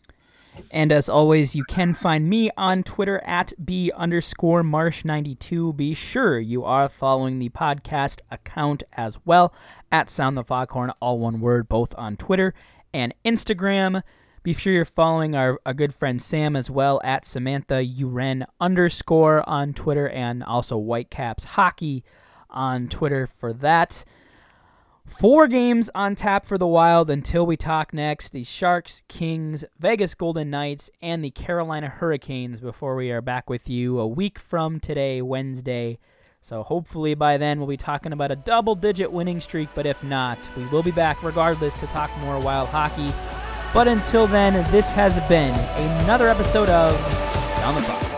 And as always, you can find me on Twitter at B underscore Marsh92. Be sure you are following the podcast account as well at Sound the Foghorn, all one word, both on Twitter and Instagram. Be sure you're following our, good friend Sam as well at Samantha Uren underscore on Twitter and also Whitecaps Hockey on Twitter for that. Four games on tap for the Wild until we talk next. The Sharks, Kings, Vegas Golden Knights, and the Carolina Hurricanes before we are back with you a week from today, Wednesday. So hopefully by then we'll be talking about a double digit winning streak, but if not, we will be back regardless to talk more Wild hockey. But until then, this has been another episode of Sound the Foghorn.